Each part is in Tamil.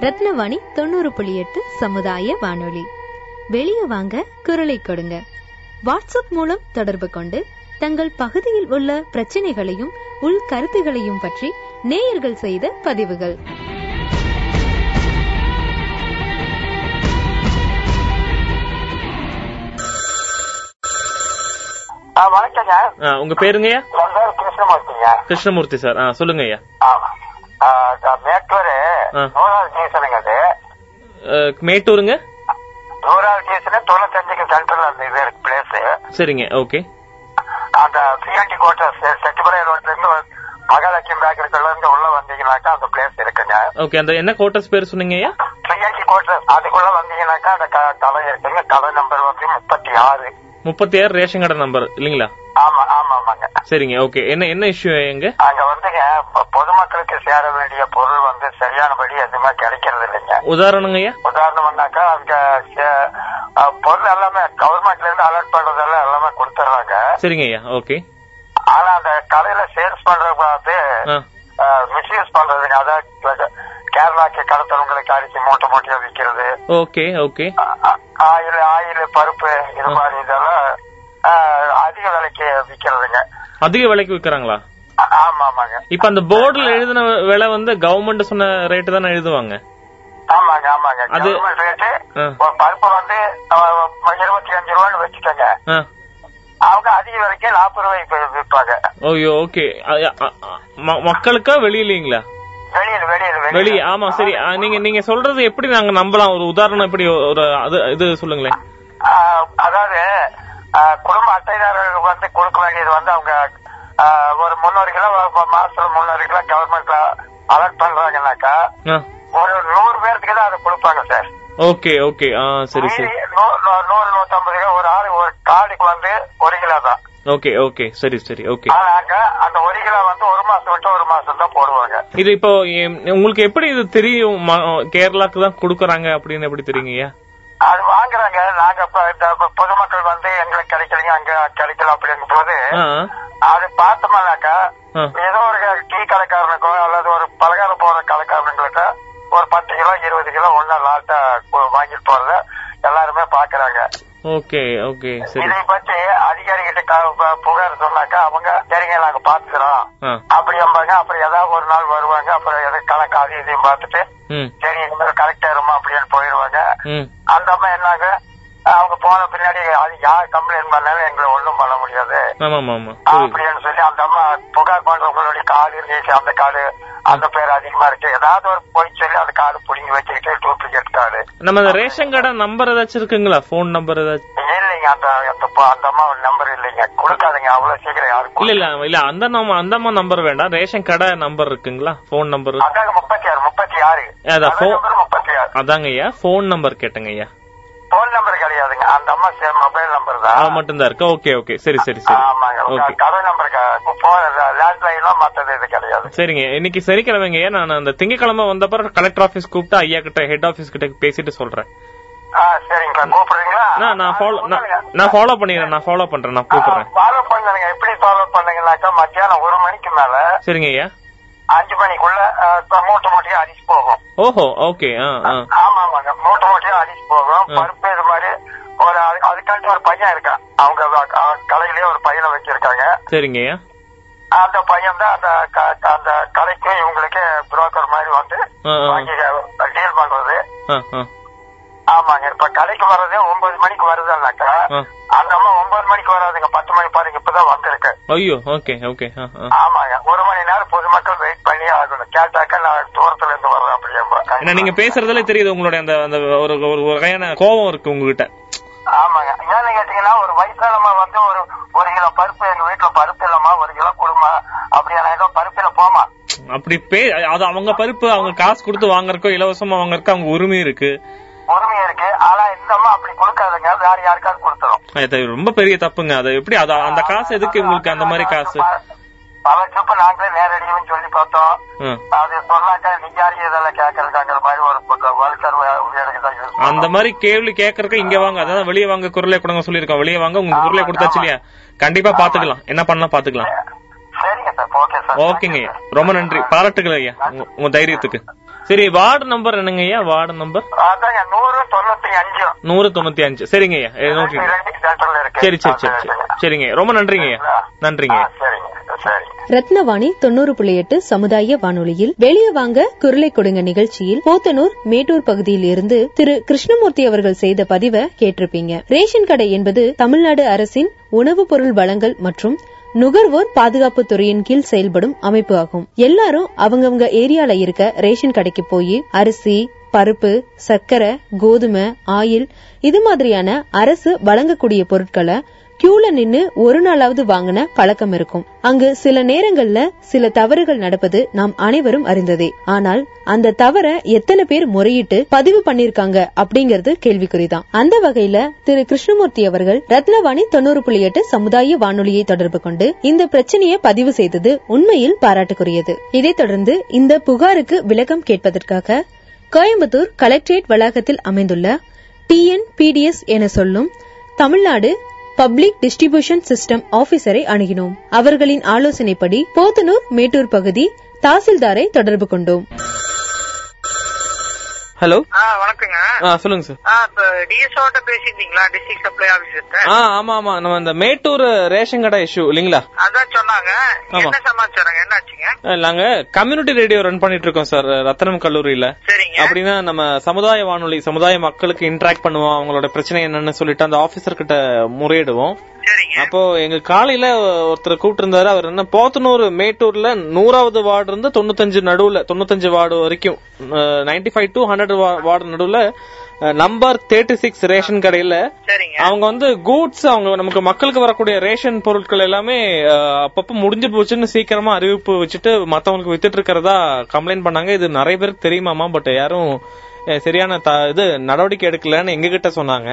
ரத்னவாணி தொண்ணூறு புள்ளி எட்டு சமுதாய வானொலி. வெளியே வாங்க குரலை கொடுங்க. வாட்ஸ்அப் மூலம் தொடர்பு கொண்டு தங்கள் பகுதியில் உள்ள பிரச்சனைகளையும் உள் கருத்துகளையும் பற்றி நேயர்கள் செய்த பதிவுகள். ஆ, வணக்கங்க ஆ, உங்க பேருங்கய்யா? என் பேர் கிருஷ்ணமூர்த்திங்க கிருஷ்ணமூர்த்தி சார். ஆ சொல்லுங்க ஐயா மேட்டூர் மேட்டூருங்க? நூறாவது ஸ்டேஷன் தொண்ணூத்தஞ்சுக்கு சென்டர்ல அந்த இது இருக்கு பிளேஸ் சரிங்க ஓகே. அந்த சிஆர்டி கோட்டர்ஸ் செட்டிபுரை ரோட்ல இருந்து மகாலட்சுமி பேக்கரிக்குள்ள இருந்து உள்ள வந்தீங்கன்னாக்கா அந்த பிளேஸ் இருக்குங்க. ஓகே அந்த என்ன கோட்டர்ஸ் பேர் சொன்னீங்க சிஆர்டி கோட்டர்ஸ் அதுக்குள்ள வந்தீங்கன்னாக்கா அந்த கடை இருக்குங்க. கடை நம்பர் வந்து முப்பத்தி ஆறு. முப்பத்தி ஆறு ரேஷன் கடை நம்பர் இல்லைங்களா? ஆமா ஆமா. ஆமாங்க சரிங்க ஓகே என்ன என்ன இஷ்யூ எங்க? அங்க வந்துங்க பொதுமக்களுக்கு சேர வேண்டிய பொருள் வந்து சரியானபடி எதுவுமே கிடைக்கிறது இல்லைங்க. உதாரணங்க உதாரணம்னாக்கா அங்க பொருள் எல்லாமே கவர்மெண்ட்ல இருந்து அலர்ட் பண்றதெல்லாம் எல்லாமே கொடுத்துறாங்க சரிங்க ஐயா ஓகே ஆனா அந்த கடையில சேல்ஸ் பண்றவங்க வந்து மிஸ்யூஸ் பண்றதுங்க. அதாவது கேரளாக்கு கடத்தவங்களுக்கு அரிசி மூட்டை மூட்டையா விக்கிறது. ஓகே ஓகே ஆயில் ஆயில் பருப்பு இது மாதிரி. அதிக விலைக்கு விக்கிறாங்களா? ஆ- ஆமா ஆமாங்க இப்ப அந்த போர்டுல எழுதின விலை வந்து கவர்மெண்ட் சொன்ன ரேட்டு தானே எழுதுவாங்க? ஆமாங்க ஆமாங்க. அது- கவர்மெண்ட் ரேட்டு ஆ. ஒரு பருப்பு வந்து அஹ், இருபத்தி அஞ்சு ரூபான்னு வச்சுக்கோங்க. ஆ. அவங்க அதிக விலைக்கு நாற்பது ரூபாய்க்கு விற்பாங்க. ஓய்யோ ஓகே. மக்களுக்கா வெளியிலீங்களா? வெளியில வெளியில வெளியே ஆமா சரி. நீங்க நீங்க சொல்றது எப்படி நாங்க நம்பலாம்? ஒரு உதாரணம் எப்படி ஒரு இது சொல்லுங்களேன். அதாவது குடும்ப அட்டைதாரர்களுக்கு வந்து கொடுக்க வேண்டியது வந்து அவங்க ஒரு முன்னூறு கிலோ மாசத்துல முன்னூறு கிலோ கவர்மெண்ட்ல அலர்ட் பண்றாங்கன்னாக்கா ஒரு நூறு பேருக்கு தான் அதை கொடுப்பாங்க சார். Okay okay. சரி சரி. நூறு நூத்தம்பது கிலோ ஒரு ஆளு ஒரு கார்டுக்கு வந்து ஒரு கிலோ தான். Okay okay. சரி சரி ஓகே. அந்த ஒரு கிலோ வந்து ஒரு மாசம் விட்டு ஒரு மாசம் தான் போடுவாங்க. இது இப்போ உங்களுக்கு எப்படி இது தெரியும்? கேரளாக்கு தான் கொடுக்கறாங்க அப்படின்னு எப்படி தெரியுங்கய்யா அது வாங்குறாங்க. நாங்க பொதுமக்கள் வந்து எங்களுக்கு கிடைக்கலங்க அங்க கிடைக்கல அப்படிங்கும் போது ஆ அது பார்த்தோம்னாக்கா. ஏதோ ஒரு டீ கடைக்காரனுக்கோ அல்லது ஒரு பலகாரம் போற கடைக்காரனுங்களுக்கு ஒரு பத்து கிலோ இருபது கிலோ ஒன்னா லாட்டா வாங்கிட்டு போறத எல்லாருமே பாக்குறாங்க ஓகே ஓகே இதை பத்தி அதிகாரிகிட்ட புகார் சொன்னாக்கா அவங்க சரிங்க நாங்க பாத்துக்கிறோம் அப்படி அம்பாங்க அப்புறம் ஏதாவது ஒரு நாள் வருவாங்க அப்புறம் எதை கணக்கு அது இதையும் பார்த்துட்டு ம். சரி இனிமேல் கரெக்டா இருமா அப்படின்னு போயிடுவாங்க. அந்த அம்மா என்னாங்க அவங்க போன பின்னாடி அது யார் கம்ப்ளைண்ட் பண்ணாலும் எங்களை ஒண்ணும் பண்ண முடியாது ஆமா ஆமா ஆமா புரியுது அப்படின்னு சொல்லி அந்த அம்மா புகார் பண்றவங்களுடைய கார்டு இருந்துச்சு. அந்த கார்டு அந்த பேர் அதிகமா இருக்கு. ஏதாவது ஒரு போய் சொல்லி அந்த கார்டு புடிங்கி வச்சுக்கிட்டு டூப்ளிகேட் கார்டு நம்ம ரேஷன் கடை நம்பர் ஏதாச்சும் இருக்குங்களா? போன் நம்பர் ஏதாச்சும்? இல்லைங்க அந்த அந்த அம்மா நம்பர் இல்லைங்க. கொடுக்காதீங்க அவ்வளவு சீக்கிரம் யாருக்கும் இல்ல இல்ல இல்ல அந்த நம்ம அந்த அம்மா நம்பர் வேண்டாம். ரேஷன் கடை நம்பர் இருக்குங்களா? போன் நம்பர் முப்பத்தி ஆறு முப்பத்தி ஆறு. அதான் முப்பத்தி ஆறு. அதாங்க ஐயா போன் நம்பர் கேட்டங்க ஐயா போன் நம்பர் கிடையாதுங்க அந்த அம்மா அது தான் இருக்கு? Okay okay. சரி சரி சரி. ஆமாங்க. கடை நம்பர் போன் லேண்ட்லைனும் மத்தது இது கிடையாது. சரிங்க. இன்னைக்கு சனிக்கிழமைங்க. நான் அந்த திங்கக்கிழமை வந்தப்பறம் கலெக்டர் ஆபீஸ் கூப்பிட்டு ஐயா கிட்ட ஹெட் ஆபீஸ் கிட்ட பேசிட்டு சொல்றேன். ஆ, சரிங்க கூப்பிடுறீங்களா? நான் ஃபாலோ நான் ஃபாலோ பண்ணிடுறேன் நான் ஃபாலோ பண்றேன். நான் கூப்பிடுறேன். ஃபாலோ பண்ணுங்க. எப்படி ஃபாலோ பண்ணீங்கன்னாக்கா மத்தியானம் ஒரு மணிக்கு மேல சரிங்க ஐயா. அஞ்சு மணிக்குள்ள மூட்டை மூட்டையா அரிசி போகும். ஓஹோ ஓகே. ஆமா ஆமாங்க. மூட்டை மூட்டையா அரிசி போகும். பருப்பு இது மாதிரி ஒரு அதுக்காண்டி ஒரு பையன் இருக்கான் அவங்க கடையிலேயே ஒரு பையனை வச்சிருக்காங்க. சரிங்க அந்த பையன் தான் அந்த அந்த கடைக்கு இவங்களுக்கு புரோக்கர் மாதிரி வந்து. வாங்கி டீல் பண்றது. ஆமாங்க இப்ப கடைக்கு வர்றதே ஒன்பது மணிக்கு வருதுன்னாக்கா. அந்த அம்மா ஒன்பது மணிக்கு வராதுங்க பத்து மணி பாருங்க இப்பதான் வந்திருக்கு. ஐயோ ஓகே ஓகே ஆமாங்க ஒரு மணி நேரம் பொதுமக்கள் வெயிட் பண்ணி ஆகணும். கேட்டாக்க நான் தூரத்துல இருந்து வர்றேன் அப்படியே. நீங்க பேசுறதுல தெரியுது உங்களுடைய அந்த ஒரு வகையான கோபம் இருக்கு உங்ககிட்ட. ஆமாங்க. ஏன்னு கேட்டீங்கன்னா ஒரு வயசானம்மா வந்து ஒரு ஒரு கிலோ பருப்பு எங்க வீட்டுல பருப்பு இல்லம்மா ஒரு கிலோ கொடுமா அப்படியான ஏதோ பருப்பில போமா அப்படி பே அது அவங்க பருப்பு அவங்க காசு கொடுத்து வாங்குறக்கோ இலவசமா வாங்குறக்கோ அவங்க உரிமை இருக்கு. உரிமை இருக்கு. ஆனா இந்த அப்படி கொடுக்காதுங்க. வேற யாருக்காவது கொடுத்துரும். ரொம்ப பெரிய தப்புங்க. அது எப்படி அந்த காசு எதுக்கு உங்களுக்கு அந்த மாதிரி காசு? பல ட்ரிப் நாங்களே நேரடியும் சொல்லி பார்த்தோம். அது சொன்னாக்க நீங்க இதெல்லாம் கேட்கறதுக்காங்கிற மாதிரி ஒரு use அந்த மாதிரி கேள்வி கேட்கறக்க இங்க வாங்க. அதான் வெளியே வாங்க குரலே கொடுங்க சொல்லியிருக்கோம். வெளியே வாங்க உங்க குரலே கொடுத்தாச்சு இல்லையா? கண்டிப்பா பாத்துக்கலாம். என்ன பண்ணலாம் பாத்துக்கலாம். சரிங்க சார். Okay sir. ஓகேங்க. ரொம்ப நன்றி. பாராட்டுகள் ஐயா. உங்க தைரியத்துக்கு. சரி வார்டு நம்பர் என்னங்க ஐயா வார்டு நம்பர் நூறு தொண்ணூத்தி அஞ்சு. நூறு தொண்ணூத்தி அஞ்சு. சரிங்க ஐயா இருக்கு. சரி சரி சரி சரி. சரிங்க. ரொம்ப நன்றிங்க. ஐயா நன்றிங்க ரத்னவாணி தொண்ணூறு புள்ளி எட்டு சமுதாய வானொலியில் வெளியே வாங்க குரலை கொடுங்க நிகழ்ச்சியில் போத்தனூர் மேட்டூர் பகுதியில் இருந்து திரு கிருஷ்ணமூர்த்தி அவர்கள் செய்த பதிவை கேட்டிருப்பீங்க. ரேஷன் கடை என்பது தமிழ்நாடு அரசின் உணவுப் பொருள் வழங்கல் மற்றும் நுகர்வோர் பாதுகாப்பு துறையின் கீழ் செயல்படும் அமைப்பு ஆகும் எல்லாரும் அவங்கவங்க ஏரியால இருக்க ரேஷன் கடைக்கு போய் அரிசி பருப்பு சர்க்கரை கோதுமை ஆயில் இது மாதிரியான அரசு வழங்கக்கூடிய பொருட்களை கியூல நின்னு ஒரு நாளாவது வாங்கின பழக்கம் இருக்கும். அங்கு சில நேரங்கள்ல சில தவறுகள் நடப்பது நாம் அனைவரும் அறிந்ததே. ஆனால் அந்த தவற எத்தனை பேர் முறையிட்டு பதிவு பண்ணிருக்காங்க அப்படிங்கறது கேள்விக்குறிதான். அந்த வகையில திரு கிருஷ்ணமூர்த்தி அவர்கள் ரத்னவாணி தொண்ணூறு புள்ளி எட்டு சமுதாய வானொலியை தொடர்பு கொண்டு இந்த பிரச்சனையை பதிவு செய்தது உண்மையில் பாராட்டுக்குரியது. இதைத் தொடர்ந்து இந்த புகாருக்கு விளக்கம் கேட்பதற்காக கோயம்புத்தூர் கலெக்டரேட் வளாகத்தில் அமைந்துள்ள டிஎன்பிடிஎஸ் என சொல்லும் தமிழ்நாடு பப்ளிக் டிஸ்ட்ரிபியூஷன் சிஸ்டம் ஆபீசரை அணுகினோம். அவர்களின் ஆலோசனைப்படி போத்தனூர் மேட்டூர் பகுதி தாசில்தாரை தொடர்பு கொண்டோம். ஹலோ? ஆ வணக்கங்க. ஆ சொல்லுங்க சார் டிஎஸ்ஓட்ட பேசியிருந்தீங்களா டிஸ்ட்ரிக்ட் சப்ளை ஆபீசர்ட்ட ஆ ஆமா ஆமா. நம்ம இந்த மேட்டூர் ரேஷன் கடை இஷ்யூ இல்லீங்களா? அதான் சொன்னாங்க. என்ன சமாச்சாரம் என்ன ஆச்சுங்க அஹ் நாங்க கம்யூனிட்டி ரேடியோ ரன் பண்ணிட்டு இருக்கோம் சார் ரத்தனம் கல்லூரியில. சரிங்க. அப்படின்னா நம்ம சமுதாய வானொலி சமுதாய மக்களுக்கு இன்டராக்ட் பண்ணுவோம். அவங்களோட பிரச்சனை என்னன்னு சொல்லிட்டு அந்த ஆபீசர் கிட்ட முறையிடுவோம். அப்போ எங்க காலையில ஒருத்தர் கூப்பிட்டு இருந்தாரு அவர் என்ன போத்தனூர் மேட்டூர்ல நூறாவது வார்டு இருந்து தொண்ணூத்தஞ்சு நடுவுல தொண்ணூத்தஞ்சு வார்டு வரைக்கும் ninety five to hundred ward நடுவுல நம்பர் தேர்ட்டி சிக்ஸ் ரேஷன் கடையில அவங்க வந்து கூட்ஸ் அவங்க நமக்கு மக்களுக்கு வரக்கூடிய ரேஷன் பொருட்கள் எல்லாமே அப்பப்ப முடிஞ்சு போச்சுன்னு சீக்கிரமா அறிவிப்பு வச்சுட்டு மத்தவங்களுக்கு வித்துட்டு இருக்கிறதா கம்ப்ளைண்ட் பண்ணாங்க. இது நிறைய பேருக்கு தெரியுமாமா? பட் யாரும் சரியான இது நடவடிக்கை எடுக்கலன்னு எங்க கிட்ட சொன்னாங்க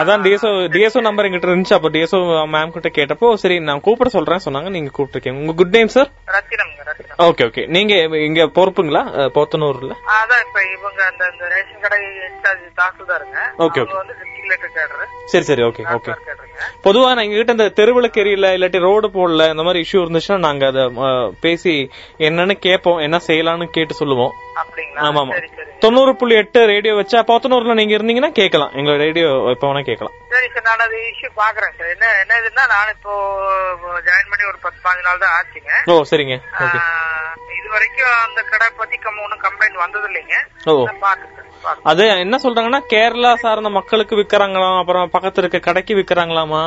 அதான் டிஎஸ்ஓ டிஎஸ்ஓ நம்பர் எங்கிட்ட இருந்துச்சு. அப்ப டிஎஸ்ஓ மேம் கிட்ட கேட்டப்போ சரி நான் கூப்பிட சொல்றேன் சொன்னாங்க. நீங்க கூப்பிட்டுருக்கீங்க. உங்க good name sir okay okay நீங்க இங்க பொறுப்புங்களா? போத்தனூர்ல? அதான் இப்ப இவங்க அந்த ரேஷன் கடை இன்சார்ஜ் தாசில்தாருங்க. சரி சரி ஓகே ஓகே பொதுவா நான் எங்ககிட்ட இந்த தெருவிளக்கு எரியல இல்லாட்டி ரோடு போடல இந்த மாதிரி இஷ்யூ இருந்துச்சுன்னா நாங்க அதை பேசி என்னன்னு கேட்போம் என்ன செய்யலாம்னு கேட்டு சொல்லுவோம். ஆமா ஆமா. தொண்ணூறு புள்ளி எட்டு ரேடியோ வச்சா போத்தனூர்ல நீங்க இருந்தீங்கன்னா கேட்கலாம். எங்க ரேடியோ எப்ப வேணா கேட்கலாம். சரி சார் நான் அது இஷ்யூ பாக்குறேன் சார் என்ன என்ன இதுன்னா நான் இப்போ ஜாயின் பண்ணி ஒரு பத்து பாஞ்சு நாள் தான் ஆச்சுங்க. ஓ சரிங்க. இது வரைக்கும் அந்த கடை பத்தி ஒன்றும் கம்ப்ளைண்ட் வந்தது இல்லைங்க பாத்துக்கிறேன். அது என்ன சொல்றாங்கன்னா கேரளா சார்ந்த மக்களுக்கு விக்கிறாங்களாம் அப்புறம் பக்கத்துல இருக்க கடைக்கு விக்கிறாங்களாமா?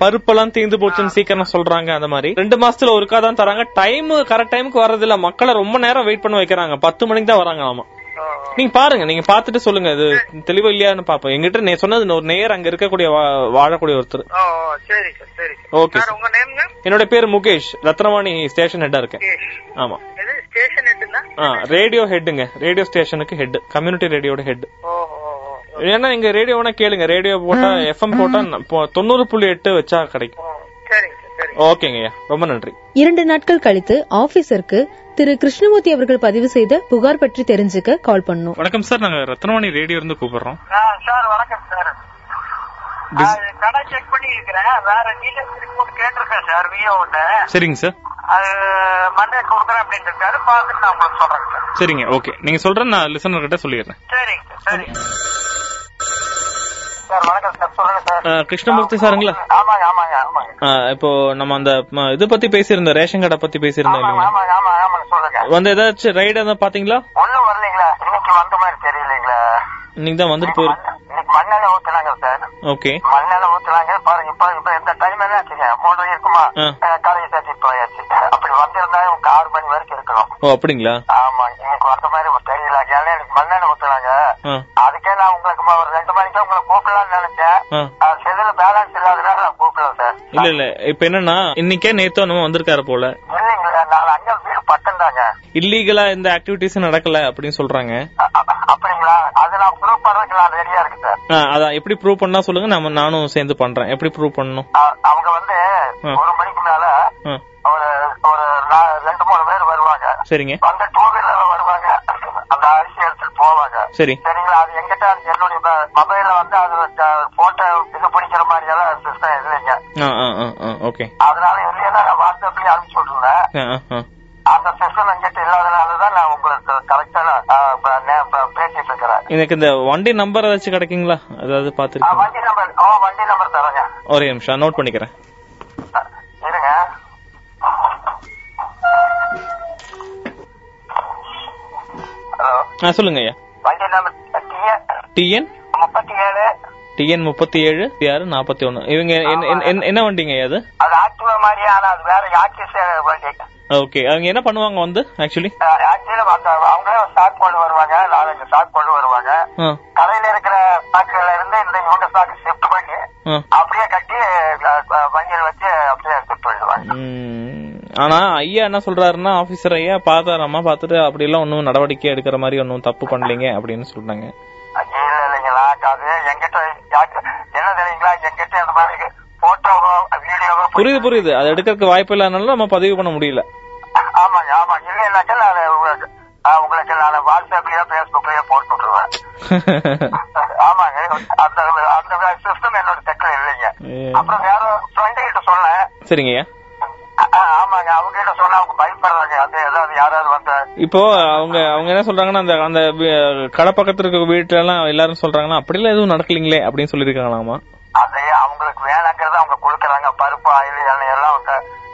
பருப்பெல்லாம் தீந்து போச்சுன்னு சீக்கிரம் சொல்றாங்க அந்த மாதிரி. ரெண்டு மாசத்துல ஒருக்கா தான் தராங்க. டைம் கரெக்ட் டைமுக்கு வர்றது இல்ல மக்களை ரொம்ப நேரம் வெயிட் பண்ண வைக்கிறாங்க. பத்து மணிக்கு தான் வராங்களாமா? ஓ, நீங்க பாருங்க நீங்க பாத்துட்டு சொல்லுங்க. இது தெளிவா இல்லையான்னு பாப்போம் எங்கிட்ட நே சொன்னது ஒரு நேர் அங்க இருக்கக்கூடிய வாழக்கூடிய ஒருத்தர். ஓகே என்னோட பேர் முகேஷ். ரத்னவாணி ஸ்டேஷன் ஹெட்டா இருக்கேன். ஆமா. ரேடியோ ஹெட்டுங்க ரேடியோ ஸ்டேஷனுக்கு ஹெட் கம்யூனிட்டி ரேடியோட ஹெட் ஏன்னா இங்க ரேடியோ வேணா கேளுங்க. ரேடியோ போட்டா எஃப்எம் போட்டா தொண்ணூறு புள்ளி எட்டு வச்சா கிடைக்கும். ஓகேங்கய்யா ரொம்ப நன்றி. இரண்டு நாட்கள் கழித்து ஆபீசருக்கு திரு கிருஷ்ணமூர்த்தி அவர்கள் பதிவு செய்த புகார் பற்றி தெரிஞ்சுக்க கால் பண்ணோம். வணக்கம் சார். நாங்க ரத்னவாணி ரேடியோ இருந்து கூப்பிடுறோம். சார் வணக்கம் சார். கடை செக் பண்ணி இருக்கிறேன் வேற டீலர்ஸ் ரிப்போர்ட் கேட்டிருக்கேன் சார் விஓட்ட சரிங்க சார். அது மண்டே கொடுக்குறேன் அப்படின்னு இருக்காரு பார்த்துட்டு நான் உங்களுக்கு சொல்றேன் சார். சரிங்க ஓகே நீங்க சொல்ற நான் லிசனர் கிட்ட சொல்லிடுறேன். சரிங்க சார் கிருஷ்ணமூர்த்தி சாருங்களா? இப்போ நம்ம அந்த இது பத்தி பேசியிருந்தோம் ரேஷன் கடை பத்தி பேசியிருந்தோம் இல்லைங்களா? வந்து ஏதாச்சும் ரைடு எதாவது பாத்தீங்களா ஒண்ணும் வரலீங்களா? இன்னைக்கு வந்த மாதிரி தெரியலீங்களா? இன்னைக்கு தான் வந்துட்டு போயிருக்கு சார் ஓகே. ஊத்துனாங்க. பாருங்க இப்ப இப்ப இந்த டைம் என்ன ஆச்சுங்க மூணு இருக்குமா. காலேஜ் போயாச்சு. அப்படி வந்திருந்தா உங்க ஆறு மணி வரைக்கும் இருக்கணும். ஓ அப்படிங்களா? ஆமா இன்னைக்கு வந்த மாதிரி தெரியல ஏன்னா எனக்கு மண்ணெண்ணெய் ஊத்துனாங்க. ஆ. அதுக்கே நான் உங்களுக்கு ஒரு ரெண்டு மணிக்கு உங்களை கூப்பிடலாம்னு நினைச்சேன். செல்லுல பேலன்ஸ் இல்லாதனால நான் கூப்பிடல சார் இல்ல இல்ல. இப்ப என்னன்னா இன்னைக்கே நேத்தோ நம்ம வந்திருக்காரு போல. இல்லைங்களா நான் அங்க வீடு பட்டந்தாங்க இல்லீகலா எந்த ஆக்டிவிட்டிஸும் நடக்கல அப்படின்னு சொல்றாங்க அ- அ- அப்படிங்களா அது நான் ப்ரூவ் பண்றதுக்கு நான் ரெடியா இருக்கு சார் ஆ, அதான் எப்படி ப்ரூவ் பண்ணா சொல்லுங்க நம்ம நானும் சேர்ந்து பண்றேன். எப்படி ப்ரூவ் பண்ணணும்? அவங்க வந்து. ஒரு மணிக்கு மேல ஒரு ஒரு ரெண்டு மூணு பேர் வருவாங்க. சரிங்க. அந்த டூ வீலர்ல வருவாங்க. அந்த அரிசி எடுத்துட்டு போவாங்க. சரி. சரிங்களா? அது எங்கிட்ட என்னுடைய மொபைல்ல வந்து அது போட்டோ இது பிடிக்கிற மாதிரி எல்லாம் சிஸ்டம் இல்லைங்க. ஓகே அதனால இல்லையா நான் வாட்ஸ்அப்லயே அனுப்பிச்சு விட்டுருந்தேன் அந்த சிஸ்டம் எங்கிட்ட இல்லாதனாலதான் நான் உங்க உங்களுக்கு கரெக்டா பேசிட்டு இருக்கிறேன். எனக்கு இந்த வண்டி நம்பர் ஏதாச்சும் கிடைக்குங்களா? அதாவது ஆ, பாத்துருக்கீங்க வண்டி நம்பர் ஓ வண்டி நம்பர் தரேங்க. ஒரே நிமிஷம் நோட் பண்ணிக்கிறேன். இருங்க. ஹலோ. சொல்லுங்க ஐயா. வண்டி நம்பர் டிஎன் முப்பத்தி ஏழு டிஎன்? முப்பத்தி ஏழு ஆறு நாற்பத்தி ஒன்னு இவங்க என்ன- வண்டிங்க ஐயா அது? அது ஆக்டிவா மாதிரியே ஆனா அது வேற ஆக்டிவ் வண்டி. ஓகே அவங்க என்ன பண்ணுவாங்க வந்து ஆக்சுவலி ஆக்சுவலி அவங்களே ஸ்டாக் கொண்டு வருவாங்க நாலஞ்சு ஸ்டாக் கொண்டு வருவாங்க. கடையில இருக்கிற ஸ்டாக்குல இருந்து இந்த இவங்க ஸ்டாக் ஷிஃப்ட் பண்ணி அப்படியே கட்டி வண்டியில வச்சு அப்படியே ஷிஃப்ட் பண்ணிடுவாங்க. ஆனா ஐயா என்ன சொல்றாருன்னா ஆபீசர் ஐயா பாத்தாராமா பாத்துட்டு அப்படி எல்லாம் ஒன்னும் நடவடிக்கை எடுக்கிற மாதிரி ஒன்னும் தப்பு பண்ணலீங்க அப்படின்னு சொல்றாங்க ஐயா, இல்ல இல்லைங்களா அது எங்கிட்ட யாருக்கு- என்ன தெரியுங்களா எங்கிட்ட அந்த மாதிரி போட்டோவோ வீடியோவோ புரியுது புரியுது. அது எடுக்கிறதுக்கு வாய்ப்பு இல்லாதனால நம்ம பதிவு பண்ண முடியல. ஆமாங்க ஆமா இல்லைன்னாக்கா நான் உங்களுக்கு நான் வாட்ஸ்அப்லயோ பேஸ்புக்லயோ போட்டு விட்டுருவேன். ஆமாங்க. அந்த அந்த சிஸ்டம் என்னோட தெக்கல இல்லைங்க. அப்புறம் வேற ஃப்ரெண்டு கிட்ட சொன்னேன். சரிங்க. ஆமாங்க. அவங்க கிட்ட சொன்னா அவங்க பயப்படுறாங்க. அது ஏதாவது யாராவது வந்து இப்போ அவங்க அவங்க என்ன சொல்றாங்கன்னா அந்த அந்த கடை பக்கத்துல இருக்க வீட்டுல எல்லாம் எல்லாரும் சொல்றாங்கன்னா அப்படிலாம் எதுவும் நடக்கலீங்களே அப்படின்னு சொல்லிருக்காங்களாமா கொடுக்கறாங்க பருப்பு ஆயில் எண்ணெய் எல்லாம்